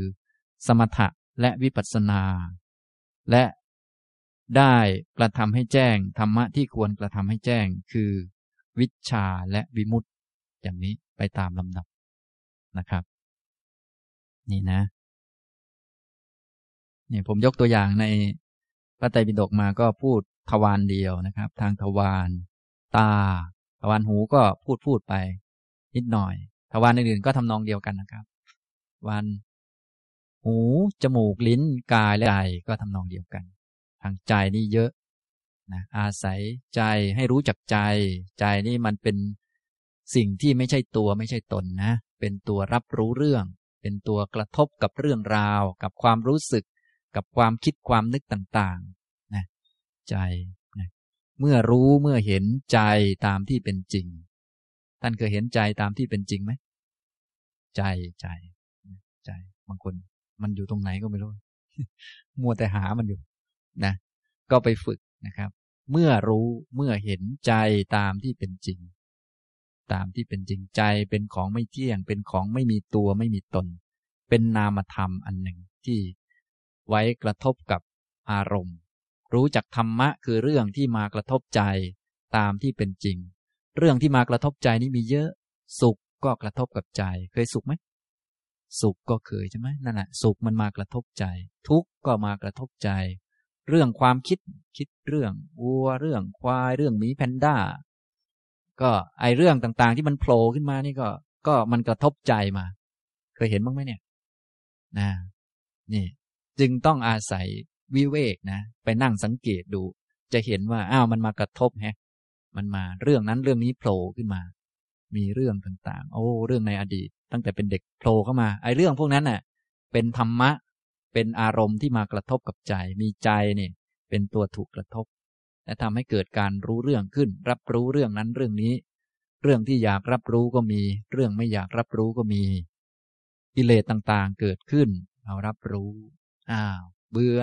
สมถะและวิปัสสนา และได้กระทำให้แจ้งธรรมะที่ควรกระทำให้แจ้งคือ วิชาและวิมุตติ อย่างนี้ไปตามลำดับนะครับ นี่นะเนี่ยผมยกตัวอย่างในพระไตรปิฎกมาก็พูดทวารเดียวนะครับ ทางทวารตา ทวารหูก็พูดพูดไป นิดหน่อย ทวารอื่นๆก็ทำนองเดียวกันนะครับวันหูจมูกลิ้นกายและใจก็ทำนองเดียวกัน ทางใจนี่เยอะนะอาศัยใจให้รู้จักใจ ใจนี่มันเป็นสิ่งที่ไม่ใช่ตัวไม่ใช่ตนนะ เป็นตัวรับรู้เรื่อง เป็นตัวกระทบกับเรื่องราว กับความรู้สึก กับความคิดความนึกต่างๆนะใจนะเมื่อรู้เมื่อเห็นใจตามที่เป็นจริง ท่านเคยเห็นใจตามที่เป็นจริงไหม ใจใจ ใจ บางคน มันอยู่ตรงไหนก็ไม่รู้มัวแต่หามันอยู่ นะ ก็ไปฝึกนะครับ เมื่อรู้เมื่อเห็นใจตามที่เป็นจริง ตามที่เป็นจริงใจเป็นของไม่เที่ยง เป็นของไม่มีตัวไม่มีตน เป็นนามธรรมอันหนึ่งที่ไว้กระทบกับอารมณ์ รู้จักธรรมะคือเรื่องที่มากระทบใจตามที่เป็นจริง เรื่องที่มากระทบใจนี่มีเยอะ สุขก็กระทบกับใจ เคยสุขไหมสุขก็เคยใช่ไหมนั่นแหละสุขมันมากระทบใจ ทุกข์ก็มากระทบใจ เรื่องความคิดคิดเรื่องวัวเรื่องควายเรื่องหมีแพนด้า ก็ไอเรื่องต่างๆ ที่มันโผล่ขึ้นมานี่ก็ ก็มันกระทบใจมา เคยเห็นบ้างไหมเนี่ยนะนี่ จึงต้องอาศัยวิเวกนะ ไปนั่งสังเกตดู จะเห็นว่าอ้าวมันมากระทบแฮะ มันมาเรื่องนั้นเรื่องนี้โผล่ขึ้นมา มีเรื่องต่างๆ โอ้เรื่องในอดีต ตั้งแต่เป็นเด็กโผล่เข้ามา ไอ้เรื่องพวกนั้นน่ะ เป็นธรรมะ เป็นอารมณ์ที่มากระทบกับใจ มีใจเนี่ยเป็นตัวถูกกระทบ และทำให้เกิดการรู้เรื่องขึ้น รับรู้เรื่องนั้นเรื่องนี้ เรื่องที่อยากรับรู้ก็มี เรื่องไม่อยากรับรู้ก็มี กิเลสต่างๆเกิดขึ้น เรารับรู้ อ้าว เบื่อ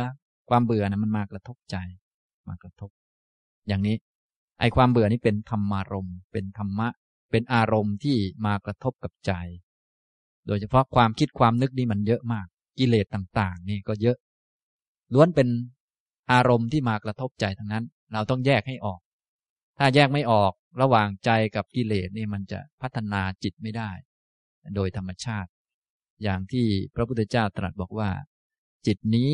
ความเบื่อนะมันมากระทบใจ มากระทบ อย่างนี้ ไอความเบื่อนี่เป็นธรรมารมณ์เป็นธรรมะ เป็นอารมณ์ที่มากระทบกับใจ โดยเฉพาะความคิดความนึกนี่มันเยอะมาก กิเลสต่าง ๆ นี่ก็เยอะ ล้วนเป็นอารมณ์ที่มากระทบใจทั้งนั้น เราต้องแยกให้ออก ถ้าแยกไม่ออกระหว่างใจกับกิเลสนี่มันจะพัฒนาจิตไม่ได้ โดยธรรมชาติ อย่างที่พระพุทธเจ้าตรัสบอกว่า จิตนี้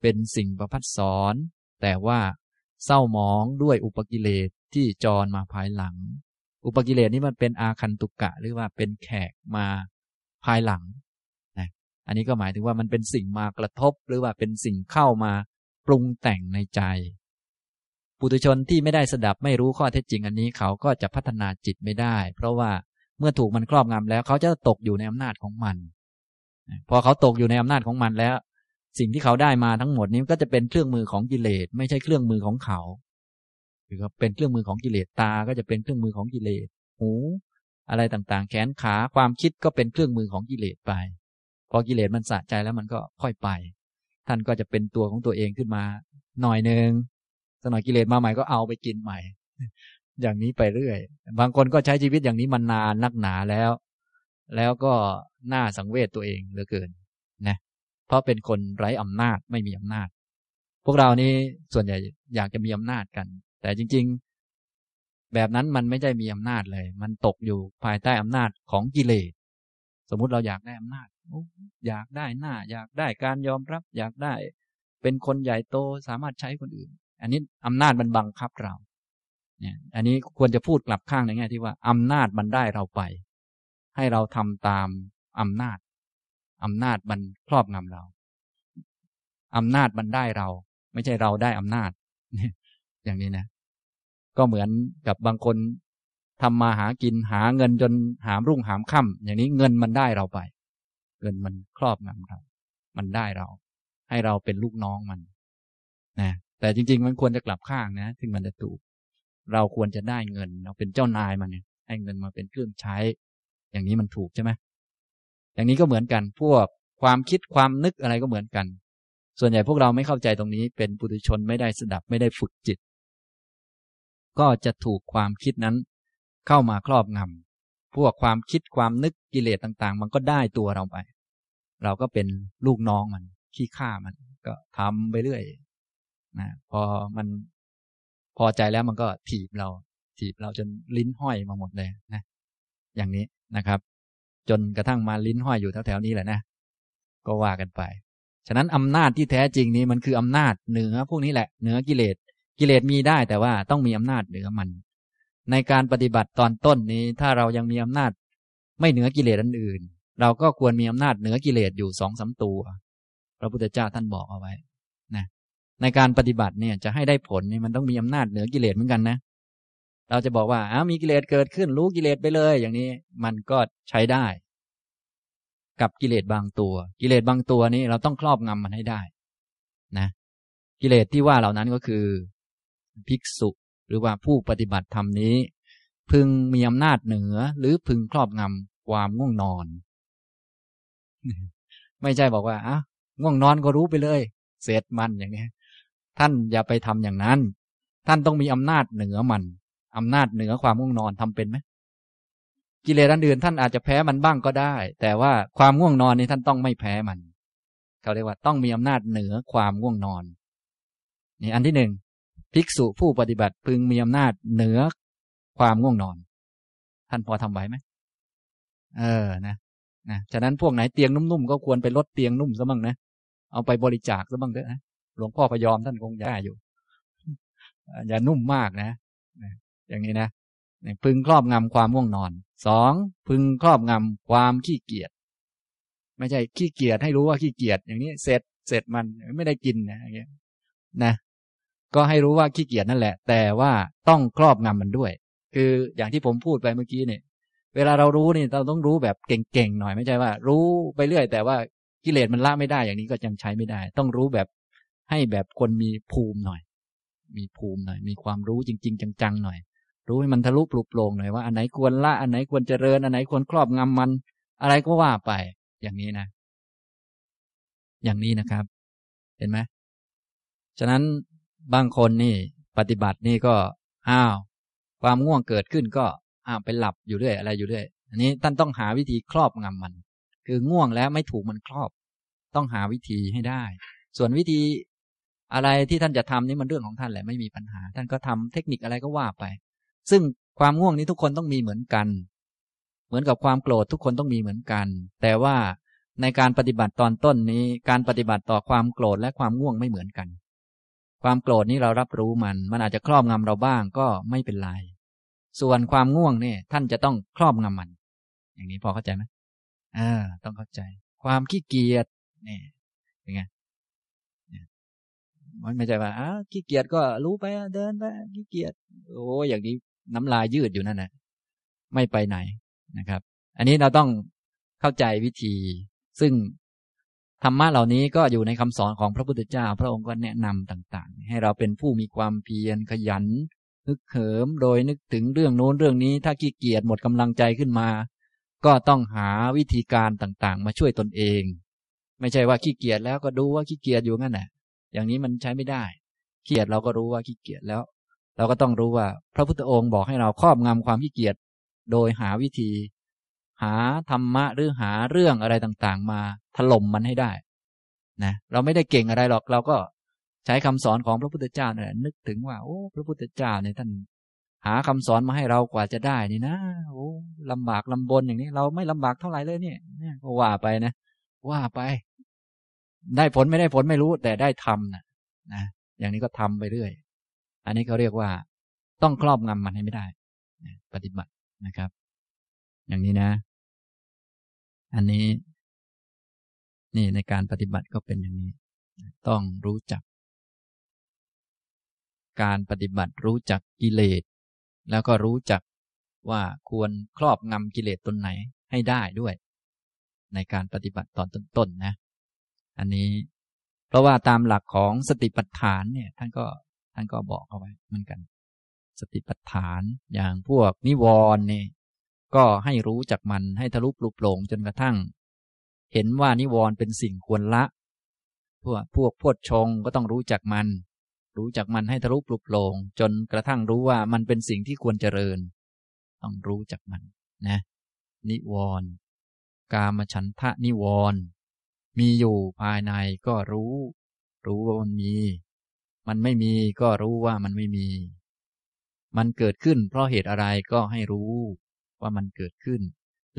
เป็นสิ่งประพัดสอนแต่ว่า เศร้าหมองด้วยอุปกิเลสที่จรมาภายหลัง อุปกิเลสนี้มันเป็นอาคันตุกกะ หรือว่าเป็นแขกมาภายหลังนะอันนี้ก็หมายถึงว่ามันเป็นสิ่งมากระทบ หรือว่าเป็นสิ่งเข้ามาปรุงแต่งในใจ ปุถุชนที่ไม่ได้สดับไม่รู้ข้อเท็จจริงอันนี้เขาก็จะพัฒนาจิตไม่ได้ เพราะว่าเมื่อถูกมันครอบงำแล้ว เขาจะตกอยู่ในอำนาจของมัน พอเขาตกอยู่ในอำนาจของมันแล้ว สิ่งที่เขาได้มาทั้งหมดนี้ก็จะเป็นเครื่องมือของกิเลสไม่ใช่เครื่องมือของเขาคือเป็นเครื่องมือของกิเลสตา ก็จะเป็นเครื่องมือของกิเลสหู อะไรต่างๆ แขนขาความคิดก็เป็นเครื่องมือของกิเลสไป พอกิเลสมันสะใจแล้วมันก็ค่อยไป ท่านก็จะเป็นตัวของตัวเองขึ้นมา หน่อยหนึ่งสนอยกิเลสมาใหม่ก็เอาไปกินใหม่ อย่างนี้ไปเรื่อย บางคนก็ใช้ชีวิตอย่างนี้มานานนักหนาแล้ว แล้วก็น่าสังเวชตัวเองเหลือเกิน ราะเป็นคนไร้อำนาจไม่มีอำนาจ พวกเรานี้ส่วนใหญ่อยากจะมีอำนาจกัน แต่จริง ๆ แบบนั้นมันไม่ได้มีอำนาจเลย มันตกอยู่ภายใต้อำนาจของกิเลส สมมุติเราอยากได้อำนาจ อยากได้หน้า อยากได้การยอมรับ อยากได้ เป็นคนใหญ่โตสามารถใช้คนอื่น อันนี้อำนาจมันบังคับเราเนี่ยอันนี้ควรจะพูดกลับข้างในแง่ที่ว่าอำนาจมันได้เราไป ให้เราทำตามอำนาจ อำนาจมันครอบงำเราอำนาจมันได้เรา ไม่ใช่เราได้อำนาจ อย่างนี้นะ ก็เหมือนกับบางคนททำมาหากินหาเงินจนหามรุ่งหามค่ำอย่างนี้เงินมันได้เราไป เงินมันครอบงำเรา มันได้เรา ให้เราเป็นลูกน้องมัน นะแต่จริง ๆ มันควรจะกลับข้างนะถึงมันจะถูก เราควรจะได้เงิน เราเป็นเจ้านายมันเนี่ยให้เงินมาเป็นเครื่องใช้ อย่างนี้มันถูกใช่ไหม อย่างนี้ก็เหมือนกัน พวกความคิดความนึกอะไรก็เหมือนกัน ส่วนใหญ่พวกเราไม่เข้าใจตรงนี้ เป็นปุถุชนไม่ได้สดับไม่ได้ฝึกจิต ก็จะถูกความคิดนั้นเข้ามาครอบงำพวกความคิดความนึกกิเลสต่างๆ มันก็ได้ตัวเราไป เราก็เป็นลูกน้องมัน ขี้ข้ามัน ก็ทำไปเรื่อยนะพอมันพอใจแล้วมันก็ถีบเรา ถีบเราจนลิ้นห้อยมาหมดเลยนะ อย่างนี้นะครับ จนกระทั่งมาลิ้นห้อยอยู่แถวๆนี้แหละนะ ก็ว่ากันไป ฉะนั้นอำนาจที่แท้จริงนี้มันคืออำนาจเหนือพวกนี้แหละ เหนือกิเลส กิเลสมีได้แต่ว่าต้องมีอำนาจเหนือมัน ในการปฏิบัติตอนต้นนี้ ถ้าเรายังมีอำนาจ ไม่เหนือกิเลสอันอื่น เราก็ควรมีอำนาจเหนือกิเลสอยู่สองสาตัว พระพุทธเจ้าท่านบอกเอาไว้ นะ ในการปฏิบัติเนี่ยจะให้ได้ผลนี่มันต้องมีอำนาจเหนือกิเลสเหมือนกันนะ เราจะบอกว่าอ้ามีกิเลสเกิดขึ้นรู้กิเลสไปเลย อย่างนี้มันก็ใช้ได้ กับกิเลสบางตัว กิเลสบางตัวนี้เราต้องครอบงำมันให้ได้ นะ กิเลสที่ว่าเหล่านั้นก็คือ ภิกษุหรือว่าผู้ปฏิบัติธรรมนี้ พึงมีอำนาจเหนือ หรือพึงครอบงำความง่วงนอน ไม่ใช่บอกว่าอะง่วงนอนก็รู้ไปเลย เสร็จมันอย่างนี้ท่านอย่าไปทำอย่างนั้น ท่านต้องมีอำนาจเหนือมัน อำนาจเหนือความง่วงนอนทำเป็นไหมกิเลสอันอื่นท่านอาจจะแพ้มันบ้างก็ได้ แต่ว่าความง่วงนอนนี่ท่านต้องไม่แพ้มัน เขาเรียกว่าต้องมีอำนาจเหนือความง่วงนอน นี่อันที่หนึ่งภิกษุผู้ปฏิบัติพึงมีอำนาจเหนือความง่วงนอน ท่านพอทำไหวไหมเออนะนะฉะนั้นพวกไหนเตียงนุ่มๆก็ควรไปลดเตียงนุ่มซะบ้างนะเอาไปบริจาคซะบ้างเถอะนะหลวงพ่อพยอมท่านคงได้อยู่อย่านุ่มมากนะ อย่างนี้นะพึงครอบงำความง่วงนอนสองพึงครอบงำความขี้เกียจไม่ใช่ขี้เกียจให้รู้ว่าขี้เกียจอย่างนี้เสร็จเสร็จมันไม่ได้กินนะอย่างเงี้ยนะ ก็ให้รู้ว่าขี้เกียจนั่นแหละ แต่ว่าต้องครอบงำมันด้วย คืออย่างที่ผมพูดไปเมื่อกี้เนี่ย เวลาเรารู้นี่เราต้องรู้แบบเก่งๆหน่อยไม่ใช่ว่า รู้ไปเรื่อย แต่ว่ากิเลสมันละไม่ได้อย่างนี้ก็ยังใช้ไม่ได้ ต้องรู้แบบให้แบบคนมีภูมิหน่อย มีภูมิหน่อย มีความรู้จริง ๆ จังๆหน่อย รู้ให้มันทะลุปลุกโปร่งหน่อยว่าอันไหนควรละอันไหนควรเจริญอันไหนควรครอบงำมัน อะไรก็ว่าไป อย่างนี้นะ อย่างนี้นะครับ เห็นไหมฉะนั้นบางคนนี่ ปฏิบัตินี่ก็อ้าว ความง่วงเกิดขึ้นก็อ้าวไปหลับอยู่เรื่อยอะไรอยู่เรื่อยอันนี้ท่านต้องหาวิธีครอบงำมัน คือง่วงแล้วไม่ถูกมันครอบ ต้องหาวิธีให้ได้ ส่วนวิธีอะไรที่ท่านจะทำนี่มันเรื่องของท่านแหละไม่มีปัญหา ท่านก็ทำเทคนิคอะไรก็ว่าไป ซึ่งความง่วงนี้ทุกคนต้องมีเหมือนกัน เหมือนกับความโกรธทุกคนต้องมีเหมือนกัน แต่ว่าในการปฏิบัติตอนต้นนี้ การปฏิบัติต่อความโกรธและความง่วงไม่เหมือนกัน ความโกรธนี้เรารับรู้มัน มันอาจจะครอบงำเราบ้างก็ไม่เป็นไร ส่วนความง่วงเนี่ยท่านจะต้องครอบงำมัน อย่างนี้พอเข้าใจไหมอ่าต้องเข้าใจ ความขี้เกียจเนี่เป็นไงมันไม่ใช่ว่าอ้าขี้เกียจก็รู้ไปเดินไปขี้เกียจโอ้อย่างนี้ น้ำลายยืดอยู่นั่นนะไม่ไปไหนนะครับ อันนี้เราต้องเข้าใจวิธี ซึ่งธรรมะเหล่านี้ก็อยู่ในคำสอนของพระพุทธเจ้า พระองค์ก็แนะนำต่าง ๆ ให้เราเป็นผู้มีความเพียรขยัน นึกเขิมโดยนึกถึงเรื่องโน้นเรื่องนี้ ถ้าขี้เกียจหมดกำลังใจขึ้นมา ก็ต้องหาวิธีการต่างๆ มาช่วยตนเอง ไม่ใช่ว่าขี้เกียจแล้วก็ดูว่าขี้เกียจอยู่งั้นแหละอย่างนี้มันใช้ไม่ได้ขี้เกียจเราก็รู้ว่าขี้เกียจแล้ว เราก็ต้องรู้ว่าพระพุทธองค์บอกให้เราครอบงำความขี้เกียจโดยหาวิธี หาธรรมะหรือหาเรื่องอะไรต่างๆ มาถล่มมันให้ได้นะเราไม่ได้เก่งอะไรหรอกเราก็ใช้คำสอนของพระพุทธเจ้าเนี่ยนึกถึงว่า โอ้พระพุทธเจ้าเนี่ยท่านหาคำสอนมาให้เรากว่าจะได้นี่นะโอ้ลำบากลำบนอย่างนี้ เราไม่ลำบากเท่าไหร่เลยเนี่ยก็ว่าไปนะ ว่าไป ได้ผลไม่ได้ผลไม่รู้แต่ได้ทำนะนะอย่างนี้ก็ทำไปเรื่อย อันนี้เขาเรียกว่า ต้องครอบงำมันให้ไม่ได้ปฏิบัตินะครับ อย่างนี้นะ อันนี้ นี่ในการปฏิบัติก็เป็นอย่างนี้ ต้องรู้จัก การปฏิบัติรู้จักกิเลส แล้วก็รู้จักว่าควรครอบงำกิเลสตนไหนให้ได้ด้วย ในการปฏิบัติตอนต้นๆนะ อันนี้ เพราะว่าตามหลักของสติปัฏฐานเนี่ย ท่านก็ ท่านก็บอกเอาไว้เหมือนกัน สติปัฏฐานอย่างพวกนิวรณ์เนี่ยก็ให้รู้จักมันให้ทะลุปลุกโปร่งจนกระทั่ง เห็นว่านิวรณ์เป็นสิ่งควรละ พวกพวกพดชงก็ต้องรู้จักมัน รู้จักมันให้ทะลุปลุกโปร่งจนกระทั่งรู้ว่ามันเป็นสิ่งที่ควรเจริญ ต้องรู้จักมันนะ นิวรณ์กามฉันทะนิวรณ์มีอยู่ภายในก็รู้ รู้ว่ามันมี มันไม่มีก็รู้ว่ามันไม่มี มันเกิดขึ้นเพราะเหตุอะไรก็ให้รู้ว่ามันเกิดขึ้น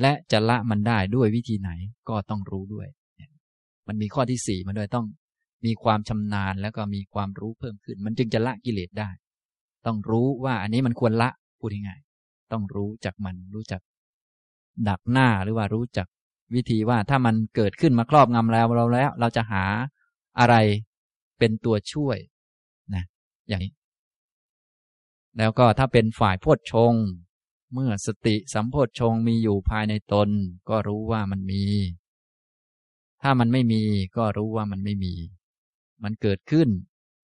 และจะละมันได้ด้วยวิธีไหนก็ต้องรู้ด้วย มันมีข้อที่สี่มาด้วยต้องมีความชำนาญแล้วก็มีความรู้เพิ่มขึ้น มันจึงจะละกิเลสได้ ต้องรู้ว่าอันนี้มันควรละพูดง่ายๆต้องรู้จักมันรู้จัก ดักหน้าหรือว่ารู้จักวิธีว่าถ้ามันเกิดขึ้นมาครอบงำแล้วเราแล้ว เราจะหาอะไรเป็นตัวช่วย อย่างนี้ แล้วก็ถ้าเป็นฝ่ายโพชฌงเมื่อสติสัมโพชฌงมีอยู่ภายในตน ก็รู้ว่ามันมี ถ้ามันไม่มีก็รู้ว่ามันไม่มี มันเกิดขึ้น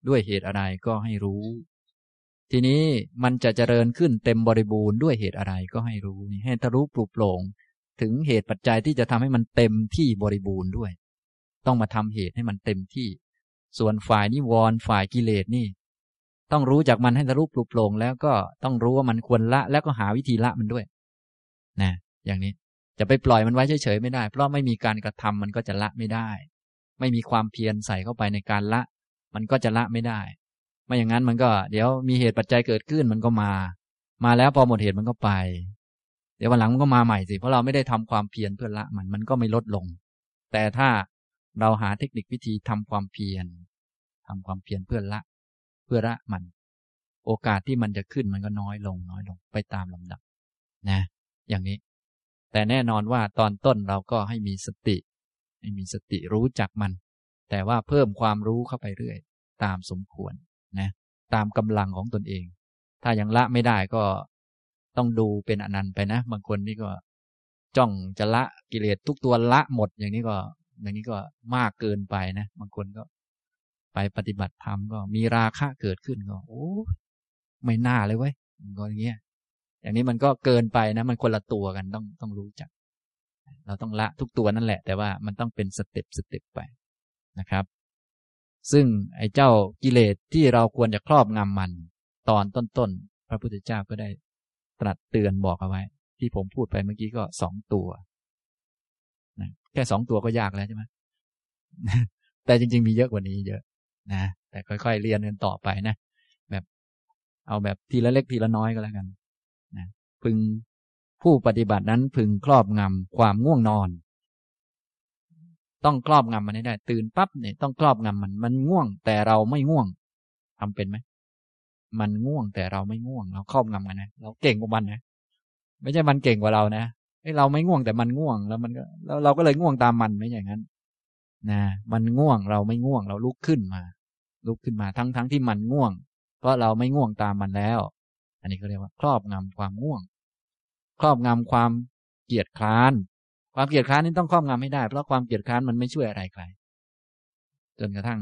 ด้วยเหตุอะไรก็ให้รู้ ทีนี้มันจะเจริญขึ้นเต็มบริบูรณ์ด้วยเหตุอะไรก็ให้รู้ให้ทะลุปลุกโปร่งถึงเหตุปัจจัยที่จะทำให้มันเต็มที่บริบูรณ์ด้วย ต้องมาทำเหตุให้มันเต็มที่ ส่วนฝ่ายนิวรณ์ฝ่ายกิเลสนี่ ต้องรู้จากมันให้ทะลุปลุกโปร่งแล้วก็ต้องรู้ว่ามันควรละแล้วก็หาวิธีละมันด้วย นะ อย่างนี้จะไปปล่อยมันไว้เฉยๆไม่ได้ เพราะไม่มีการกระทำมันก็จะละไม่ได้ ไม่มีความเพียรใส่เข้าไปในการละ มันก็จะละไม่ได้ ไม่อย่างนั้นมันก็ เดี๋ยวมีเหตุปัจจัยเกิดขึ้นมันก็มา มาแล้วพอหมดเหตุมันก็ไป เดี๋ยววันหลังมันก็มาใหม่สิเพราะเราไม่ได้ทำความเพียรเพื่อละมันมันก็ไม่ลดลง แต่ถ้าเราหาเทคนิควิธีทำความเพียรทำความเพียรเพื่อละ พื่อละมัน โอกาสที่มันจะขึ้นมันก็น้อยลงน้อยลงไปตามลำดับ นะ อย่างนี้ แต่แน่นอนว่าตอนต้นเราก็ให้มีสติให้มีสติรู้จักมัน แต่ว่าเพิ่มความรู้เข้าไปเรื่อย ตามสมควรนะ ตามกำลังของตนเอง ถ้ายังละไม่ได้ก็ต้องดูเป็นอนันต์ไปนะบางคนนี่ก็ จ้องจะละกิเลสทุกตัวละหมดอย่างนี้ก็ อย่างนี้ก็มากเกินไปนะบางคนก็ ไปปฏิบัติธรรมก็มีราคะเกิดขึ้นก็โอ้ไม่น่าเลยเว้ยก็อย่างเงี้ยอย่างนี้มันก็เกินไปนะมันคนละตัวกันต้องต้องรู้จัก เราต้องละทุกตัวนั่นแหละ แต่ว่ามันต้องเป็นสเต็ปสเต็ปไปนะครับ ซึ่งไอ้เจ้ากิเลสที่เราควรจะครอบงำมัน ตอนต้นๆพระพุทธเจ้าก็ได้ตรัสเตือนบอกเอาไว้ ที่ผมพูดไปเมื่อกี้ก็สองตัวนะแค่สองตัวก็ยากแล้วใช่ไหมแต่จริง ๆ มีเยอะกว่านี้เยอะ นะ แต่ค่อยๆเรียนกันต่อไปนะ แบบเอาแบบทีละเล็กทีละน้อยก็แล้วกันนะพึงผู้ปฏิบัตินั้นพึงครอบงำความง่วงนอน ต้องครอบงำมันให้ได้ ตื่นปั๊บเนี่ยต้องครอบงำมัน มันง่วง แต่เราไม่ง่วงทำเป็นไหมมันง่วงแต่เราไม่ง่วง เราครอบงำมันนะเราเก่งกว่ามันนะไม่ใช่มันเก่งกว่าเรานะไอ้เราไม่ง่วงแต่มันง่วงแล้วมันก็แล้วเราก็เลยง่วงตามมันไม่อย่างนั้น นะ มันง่วงเราไม่ง่วงเราลุกขึ้นมา ลุกขึ้นมาทั้งทั้งที่มันง่วง เพราะเราไม่ง่วงตามมันแล้ว อันนี้ก็เรียกว่า ครอบงำความง่วง ครอบงำความเกียดคร้าน ความเกียดคร้านนี่ต้องครอบงำไม่ได้ เพราะความเกียดคร้านมันไม่ช่วยอะไรใครจนกระทั่ง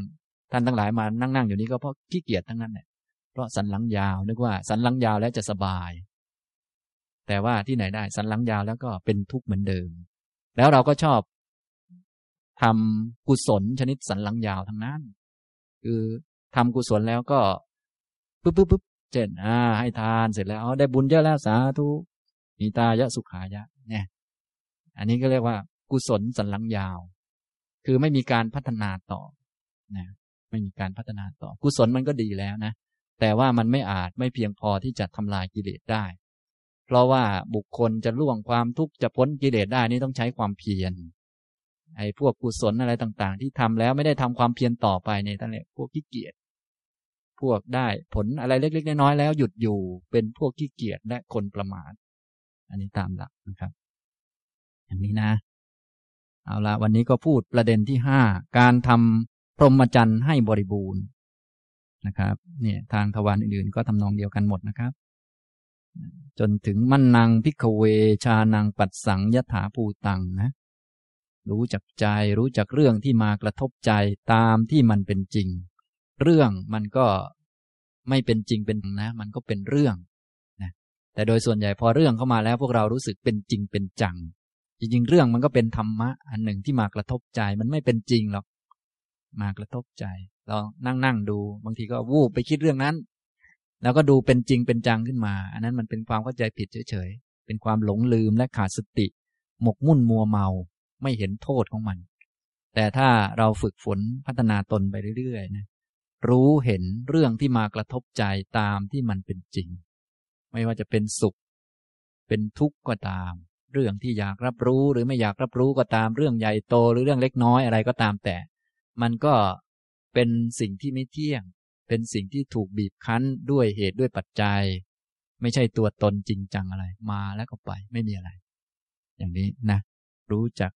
ท่านทั้งหลายมานั่งนั่งอยู่นี้ก็เพราะขี้เกียจทั้งนั้นแหละเพราะสันหลังยาวนึกว่า สันหลังยาวแล้วจะสบาย แต่ว่าที่ไหนได้ สันหลังยาวแล้วก็เป็นทุกข์เหมือนเดิม แล้วเราก็ชอบ ทำกุศลชนิดสันหลังยาวทั้งนั้น คือทำกุศลแล้วก็ปุ๊บปุ๊บปุ๊บเช่นอ่า ให้ทานเสร็จแล้วได้บุญเยอะแล้วสาธุมีตายะสุขายะ เนี่ย อันนี้ก็เรียกว่า กุศลสันหลังยาว คือไม่มีการพัฒนาต่อนะไม่มีการพัฒนาต่อ กุศลมันก็ดีแล้วนะ แต่ว่ามันไม่อาจไม่เพียงพอที่จะทำลายกิเลสได้ เพราะว่าบุคคลจะล่วงความทุกข์จะพ้นกิเลสได้นี่ต้องใช้ความเพียร ไอ้พวกกุศลอะไรต่าง ๆ ที่ทำแล้วไม่ได้ทำความเพียรต่อไปเนี่ยตั้งแต่พวกขี้เกียจพวกได้ผลอะไรเล็ก ๆ น้อยๆแล้วหยุดอยู่เป็นพวกขี้เกียจและคนประมาทอันนี้ตามหลักนะครับอย่างนี้นะ เอาละวันนี้ก็พูดประเด็นที่ห้าการทำพรหมจรรย์ให้บริบูรณ์นะครับเนี่ยทางทวารอื่นๆ ก็ทำนองเดียวกันหมดนะครับ จนถึงมันนังพิกเวชานังปัดสังยถาภูตังนะ รู้จักใจ รู้จักเรื่องที่มากระทบใจตามที่มันเป็นจริง เรื่องมันก็ไม่เป็นจริงเป็นนะ มันก็เป็นเรื่องนะแต่โดยส่วนใหญ่พอเรื่องเข้ามาแล้วพวกเรารู้สึกเป็นจริงเป็นจัง จริงๆ เรื่องมันก็เป็นธรรมะ อันหนึ่งที่มากระทบใจมันไม่เป็นจริงหรอกมากระทบใจเรานั่งนั่งดู บางทีก็วูบไปคิดเรื่องนั้น แล้วก็ดูเป็นจริงเป็นจังขึ้นมา อันนั้นมันเป็นความเข้าใจผิดเฉยๆเป็นความหลงลืมและขาดสติ หมกมุ่นมัวเมา ไม่เห็นโทษของมัน แต่ถ้าเราฝึกฝนพัฒนาตนไปเรื่อยๆนะรู้เห็นเรื่องที่มากระทบใจตามที่มันเป็นจริง ไม่ว่าจะเป็นสุข เป็นทุกข์ก็ตาม เรื่องที่อยากรับรู้หรือไม่อยากรับรู้ก็ตามเรื่องใหญ่โตหรือเรื่องเล็กน้อยอะไรก็ตามแต่ มันก็เป็นสิ่งที่ไม่เที่ยง เป็นสิ่งที่ถูกบีบคั้นด้วยเหตุด้วยปัจจัย ไม่ใช่ตัวตนจริงจังอะไร มาแล้วก็ไปไม่มีอะไร อย่างนี้นะ รู้จัก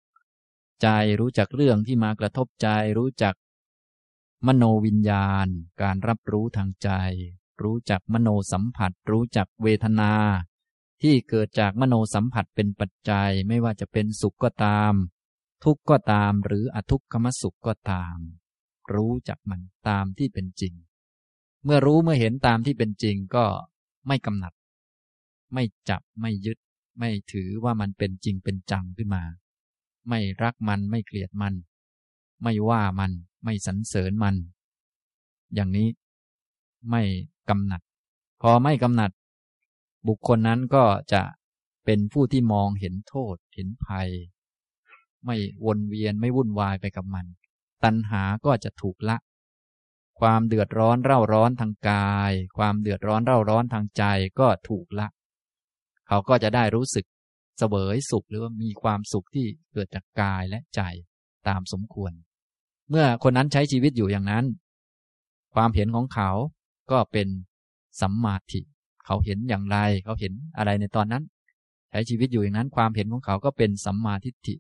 ใจ รู้จักเรื่องที่มากระทบใจ รู้จัก มโนวิญญาณ การรับรู้ทางใจ รู้จักมโนสัมผัส รู้จักเวทนา ที่เกิดจากมโนสัมผัสเป็นปัจจัยไม่ว่าจะเป็นสุขก็ตาม ทุกข์ก็ตาม หรืออทุกขมสุขก็ตาม รู้จักมันตามที่เป็นจริง เมื่อรู้เมื่อเห็นตามที่เป็นจริงก็ไม่กำหนัด ไม่จับไม่ยึด ไม่ถือว่ามันเป็นจริงเป็นจังขึ้นมา ไม่รักมันไม่เกลียดมัน ไม่ว่ามันไม่สรรเสริญมัน อย่างนี้ไม่กำหนัด พอไม่กำหนัด บุคคลนั้นก็จะเป็นผู้ที่มองเห็นโทษเห็นภัย ไม่วนเวียนไม่วุ่นวายไปกับมัน ตัณหาก็จะถูกละ ความเดือดร้อนเร่าร้อนทางกาย ความเดือดร้อนเร่าร้อนทางใจก็ถูกละ เขาก็จะได้รู้สึก เสวยสุขหรือว่ามีความสุขที่เกิดจากกายและใจตามสมควร เมื่อคนนั้นใช้ชีวิตอยู่อย่างนั้น ความเห็นของเขาก็เป็นสัมมาทิเขาเห็นอย่างไร เขาเห็นอะไรในตอนนั้น ใช้ชีวิตอยู่อย่างนั้น ความเห็นของเขาก็เป็นสัมมาทิฏฐิ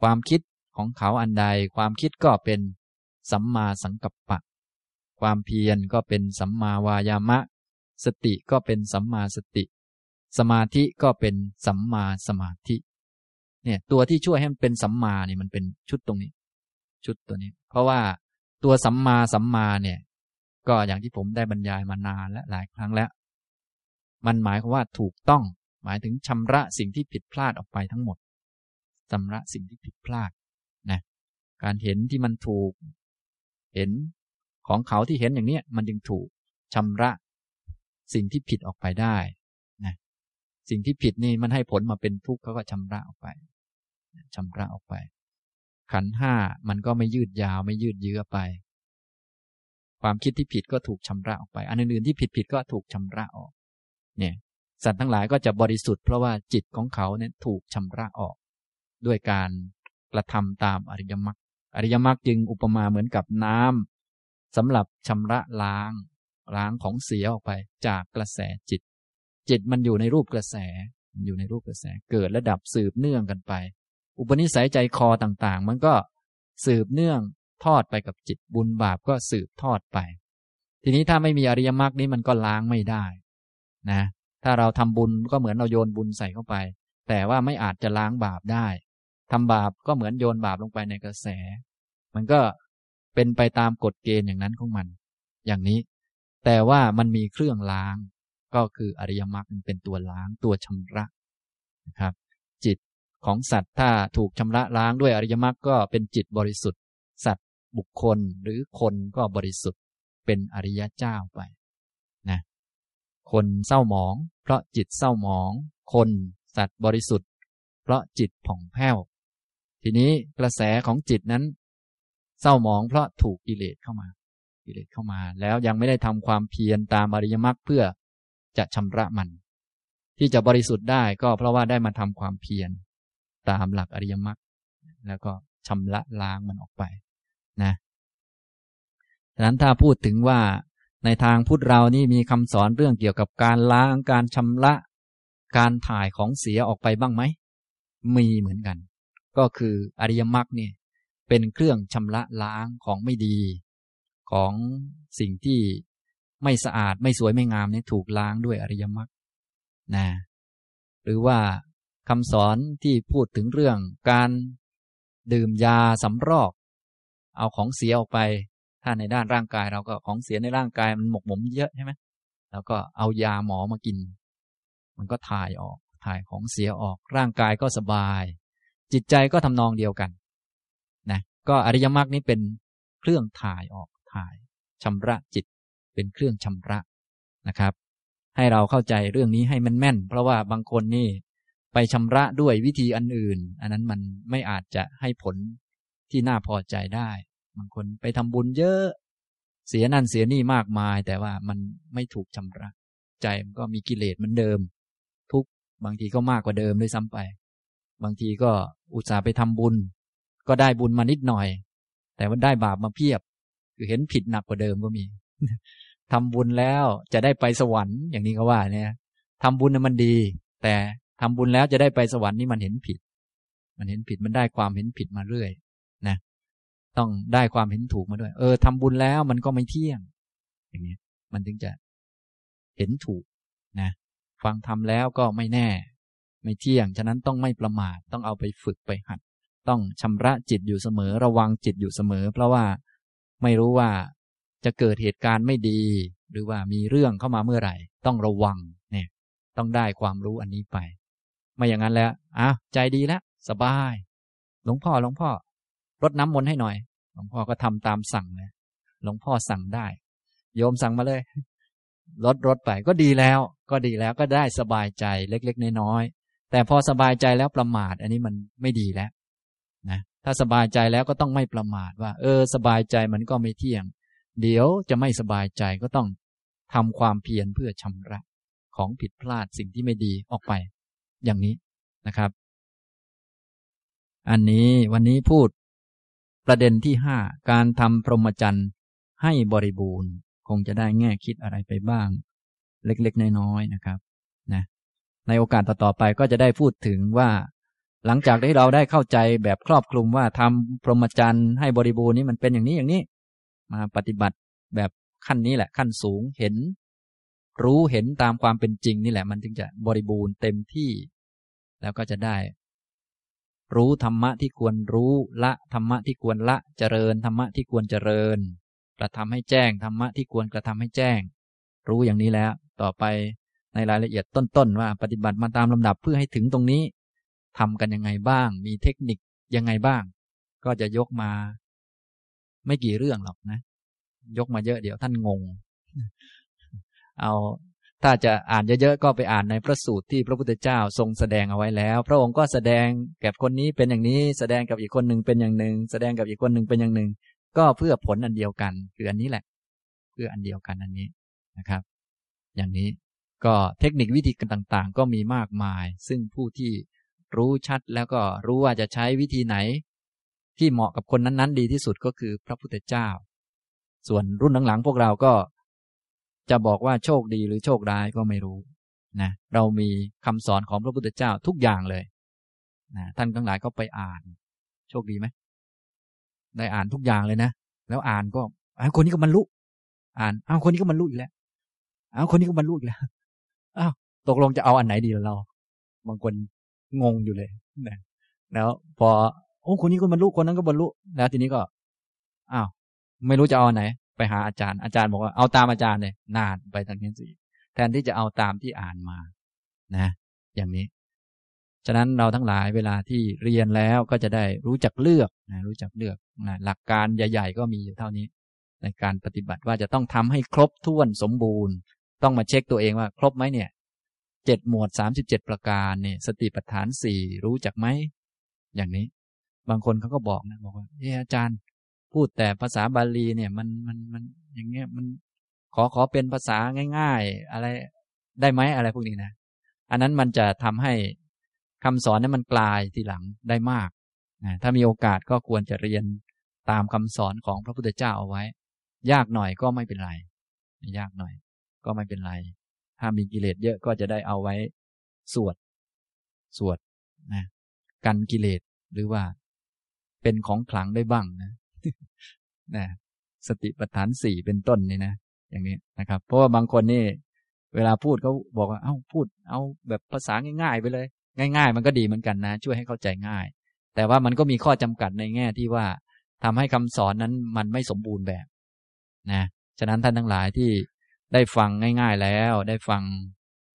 ความคิดของเขาอันใด ความคิดก็เป็นสัมมาสังกัปปะ ความเพียรก็เป็นสัมมาวายามะ สติก็เป็นสัมมาสติ สมาธิก็เป็นสัมมาสมาธิ เนี่ยตัวที่ช่วยให้มันเป็นสัมมาเนี่ยมันเป็นชุดตรงนี้ ชุดตัวนี้ เพราะว่าตัวสัมมาสัมมาเนี่ย ก็อย่างที่ผมได้บรรยายมานานและหลายครั้งแล้ว มันหมายความว่าถูกต้อง หมายถึงชำระสิ่งที่ผิดพลาดออกไปทั้งหมดชำระสิ่งที่ผิดพลาดนะการเห็นที่มันถูก เห็นของเขาที่เห็นอย่างเนี้ยมันจึงถูกชำระสิ่งที่ผิดออกไปได้ สิ่งที่ผิดนี่มันให้ผลมาเป็นทุกข์เขาก็ชำระออกไปชำระออกไป ขันห้ามันก็ไม่ยืดยาวไม่ยืดเยื้อไป ความคิดที่ผิดก็ถูกชำระออกไปอันอื่นๆที่ผิดผิดก็ถูกชำระออก เนี่ย สัตว์ทั้งหลายก็จะบริสุทธิ์เพราะว่าจิตของเขาเนี่ยถูกชำระออก ด้วยการกระทำตามอริยมรรคอริยมรรคจึงอุปมาเหมือนกับน้ำสำหรับชำระล้างล้างของเสียออกไปจากกระแสจิต จิตมันอยู่ในรูปกระแส อยู่ในรูปกระแส เกิดและดับสืบเนื่องกันไป อุปนิสัยใจคอต่างๆ มันก็สืบเนื่องทอดไปกับจิตบุญบาปก็สืบทอดไป ทีนี้ถ้าไม่มีอริยมรรคนี้มันก็ล้างไม่ได้นะ ถ้าเราทำบุญก็เหมือนเราโยนบุญใส่เข้าไป แต่ว่าไม่อาจจะล้างบาปได้ทำบาปก็เหมือนโยนบาปลงไปในกระแส มันก็เป็นไปตามกฎเกณฑ์อย่างนั้นของมัน อย่างนี้ แต่ว่ามันมีเครื่องล้าง ก็คืออริยมรรคเป็นตัวล้างตัวชำระนะครับ จิตของสัตว์ถ้าถูกชำระล้างด้วยอริยมรรคก็เป็นจิตบริสุทธิ์ สัตว์บุคคลหรือคนก็บริสุทธิ์เป็นอริยเจ้าไปนะคนเศร้าหมอง เพราะจิตเศร้าหมอง คนสัตว์บริสุทธิ์ เพราะจิตผ่องแผ้ว ทีนี้กระแสของจิตนั้น เศร้าหมองเพราะถูกกิเลสเข้ามา กิเลสเข้ามา แล้วยังไม่ได้ทำความเพียรตามอริยมรรคเพื่อ จะชำระมัน ที่จะบริสุทธิ์ได้ก็เพราะว่าได้มาทำความเพียรตามหลักอริยมรรคแล้วก็ชำระล้างมันออกไปนะฉะนั้นถ้าพูดถึงว่าในทางพุทธเรานี่มีคำสอนเรื่องเกี่ยวกับการล้างการชำระการถ่ายของเสียออกไปบ้างไหม มีเหมือนกัน ก็คืออริยมรรคเนี่ยเป็นเครื่องชำระล้างของไม่ดี ของสิ่งที่ ไม่สะอาดไม่สวยไม่งามเนี่ยถูกล้างด้วยอริยมรรคนะหรือว่าคำสอนที่พูดถึงเรื่องการดื่มยาสำรอก เอาของเสียออกไป ถ้าในด้านร่างกายเราก็ของเสียในร่างกายมันหมกหมมเยอะใช่ไหมแล้วก็เอายาหมอมากิน มันก็ถ่ายออกถ่ายของเสียออกร่างกายก็สบาย จิตใจก็ทำนองเดียวกันนะก็อริยมรรคนี้เป็นเครื่องถ่ายออกถ่ายชำระจิต เป็นเครื่องชำระนะครับ ให้เราเข้าใจเรื่องนี้ให้มันแม่น เพราะว่าบางคนนี่ไปชำระด้วยวิธีอันอื่น อันนั้นมันไม่อาจจะให้ผลที่น่าพอใจได้ บางคนไปทำบุญเยอะ เสียนั่นเสียนี่มากมาย แต่ว่ามันไม่ถูกชำระ ใจมันก็มีกิเลสเหมือนเดิม ทุกบางทีก็มากกว่าเดิมด้วยซ้ำไป บางทีก็อุตส่าห์ไปทำบุญ ก็ได้บุญมานิดหน่อย แต่ว่าได้บาปมาเพียบ คือเห็นผิดหนักกว่าเดิมก็มี ทำบุญแล้วจะได้ไปสวรรค์อย่างนี้ก็ว่าเนี่ยทำบุญน่ะมันดี แต่ทำบุญแล้วจะได้ไปสวรรค์นี่มันเห็นผิด มันเห็นผิดมันได้ความเห็นผิดมาเรื่อยนะ ต้องได้ความเห็นถูกมาด้วย เออทำบุญแล้วมันก็ไม่เที่ยง อย่างนี้มันถึงจะเห็นถูกนะ ฟังทำแล้วก็ไม่แน่ ไม่เที่ยง ฉะนั้นต้องไม่ประมาทต้องเอาไปฝึกไปหัด ต้องชำระจิตอยู่เสมอ ระวังจิตอยู่เสมอ เพราะว่าไม่รู้ว่า จะเกิดเหตุการณ์ไม่ดี หรือว่ามีเรื่องเข้ามาเมื่อไหร่ ต้องระวังเนี่ยต้องได้ความรู้อันนี้ไป ไม่อย่างนั้นแล้วอ้าวใจดีแล้วสบาย หลวงพ่อหลวงพ่อรดน้ำมนต์ให้หน่อย หลวงพ่อก็ทำตามสั่งเลยหลวงพ่อสั่งได้ โยมสั่งมาเลยลดรถไปก็ดีแล้ว ก็ดีแล้วก็ได้สบายใจเล็ก ๆ น้อยๆแต่พอสบายใจแล้วประมาท อันนี้มันไม่ดีแล้วนะถ้าสบายใจแล้วก็ต้องไม่ประมาทว่า เออ สบายใจมันก็ไม่เที่ยง เดี๋ยวจะไม่สบายใจก็ต้องทำความเพียรเพื่อชำระของผิดพลาดสิ่งที่ไม่ดีออกไป อย่างนี้นะครับ อันนี้วันนี้พูดประเด็นที่ห้าการทำพรหมจรรย์ให้บริบูรณ์ คงจะได้แง่คิดอะไรไปบ้าง เล็กๆ น้อยๆนะครับนะในโอกาสต่อๆไปก็จะได้พูดถึงว่า หลังจากที่เราได้เข้าใจแบบครอบคลุมว่าทำพรหมจรรย์ให้บริบูรณ์นี้มันเป็นอย่างนี้อย่างนี้ มาปฏิบัติแบบขั้นนี้แหละขั้นสูงเห็น รู้เห็นตามความเป็นจริงนี่แหละ มันถึงจะบริบูรณ์เต็มที่ แล้วก็จะได้ รู้ธรรมะที่ควรรู้ละธรรมะที่ควรละเจริญธรรมะที่ควรเจริญกระทำให้แจ้งธรรมะที่ควรกระทำให้แจ้ง รู้อย่างนี้แล้ว ต่อไปในรายละเอียดต้นๆว่า ปฏิบัติมาตามลำดับเพื่อให้ถึงตรงนี้ทำกันยังไงบ้าง มีเทคนิคยังไงบ้าง ก็จะยกมา ไม่กี่เรื่องหรอกนะ ยกมาเยอะเดี๋ยวท่านงง เอาถ้าจะอ่านเยอะๆก็ไปอ่านในพระสูตรที่พระพุทธเจ้าทรงแสดงเอาไว้แล้ว พระองค์ก็แสดงแก่คนนี้เป็นอย่างนี้แสดงกับอีกคนหนึ่งเป็นอย่างหนึ่ง แสดงกับอีกคนหนึ่งเป็นอย่างหนึ่ง ก็เพื่อผลอันเดียวกันคืออันนี้แหละ เพื่ออันเดียวกันอันนี้นะครับ อย่างนี้ก็เทคนิควิธีกันต่างๆ ก็มีมากมาย ซึ่งผู้ที่รู้ชัดแล้วก็รู้ว่าจะใช้วิธีไหน ที่เหมาะกับคนนั้นๆ ดีที่สุดก็คือพระพุทธเจ้า ส่วนรุ่นหลังๆ พวกเราก็จะบอกว่าโชคดีหรือโชคร้ายก็ไม่รู้นะเรามีคำสอนของพระพุทธเจ้าทุกอย่างเลยนะท่านทั้งหลายก็ไปอ่าน โชคดีไหมได้อ่านทุกอย่างเลยนะแล้วอ่านก็อ้าวคนนี้ก็บรรลุ อ่านอ้าวคนนี้ก็บรรลุอีกแล้วอ้าวคนนี้ก็บรรลุอีกแล้วอ้าวตกลงจะเอาอันไหนดีเรา บางคนงงอยู่เลยนะแล้วพอ อ้คนนี้ก็บรรลุคนนั้นก็บรรลุแล้วทีนี้ก็อ้าวไม่รู้จะเอาไหน ไปหาอาจารย์อาจารย์บอกว่าเอาตามอาจารย์เลยนานไปทางนี้สิแทนที่จะเอาตามที่อ่านมา นะ อย่างนี้ ฉะนั้นเราทั้งหลายเวลาที่เรียนแล้วก็จะได้รู้จักเลือกนะรู้จักเลือกนะหลักการใหญ่ ๆ ก็มีอยู่เท่านี้ ในการปฏิบัติว่าจะต้องทำให้ครบถ้วนสมบูรณ์ ต้องมาเช็คตัวเองว่า ครบไหมเนี่ยเจ็ดหมวดสามสิบเจ็ดประการเนี่ยสติปัฏฐานสี่รู้จักไหมอย่างนี้ บางคนเขาก็บอกนะบอกว่าเอออาจารย์ พูดแต่ภาษาบาลีเนี่ย มันมันมันอย่างเงี้ยมันขอขอเป็นภาษาง่าย ๆ อะไรได้ไหมอะไรพวกนี้นะ อันนั้นมันจะทำให้คำสอนนั้นมันกลายทีหลังได้มากนะถ้ามีโอกาสก็ควรจะเรียนตามคำสอนของพระพุทธเจ้าเอาไว้ ยากหน่อยก็ไม่เป็นไร ยากหน่อย ก็ไม่เป็นไร ถ้ามีกิเลสเยอะก็จะได้เอาไว้สวด สวดนะกันกิเลสหรือว่า เป็นของขลังได้บ้างนะนะสติปัฏฐานสี่เป็นต้นนี่นะอย่างนี้นะครับ เพราะว่าบางคนนี่ เวลาพูดเขาบอกว่าเอ้าพูด เอาแบบภาษาง่าย ๆ ไปเลย ง่าย ๆ มันก็ดีเหมือนกันนะ ช่วยให้เข้าใจง่าย แต่ว่ามันก็มีข้อจำกัดในแง่ที่ว่าทำให้คำสอนนั้นมันไม่สมบูรณ์แบบ นะฉะนั้นท่านทั้งหลายที่ได้ฟังง่าย ๆแล้ว ได้ฟัง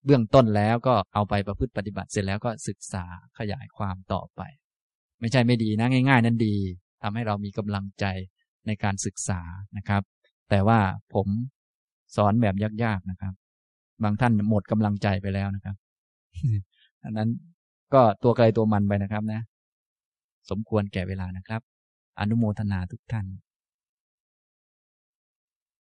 เบื้องต้นแล้วก็เอาไปประพฤติปฏิบัติเสร็จแล้วก็ศึกษาขยายความต่อไป ไม่ใช่ไม่ดีนะง่าย ๆ นั้นดีทำให้เรามีกำลังใจในการศึกษานะครับ แต่ว่าผมสอนแบบยากๆนะครับ บางท่านหมดกำลังใจไปแล้วนะครับอันนั้นก็ตัวใครตัวมันไปนะครับนะ สมควรแก่เวลานะครับ อนุโมทนาทุกท่าน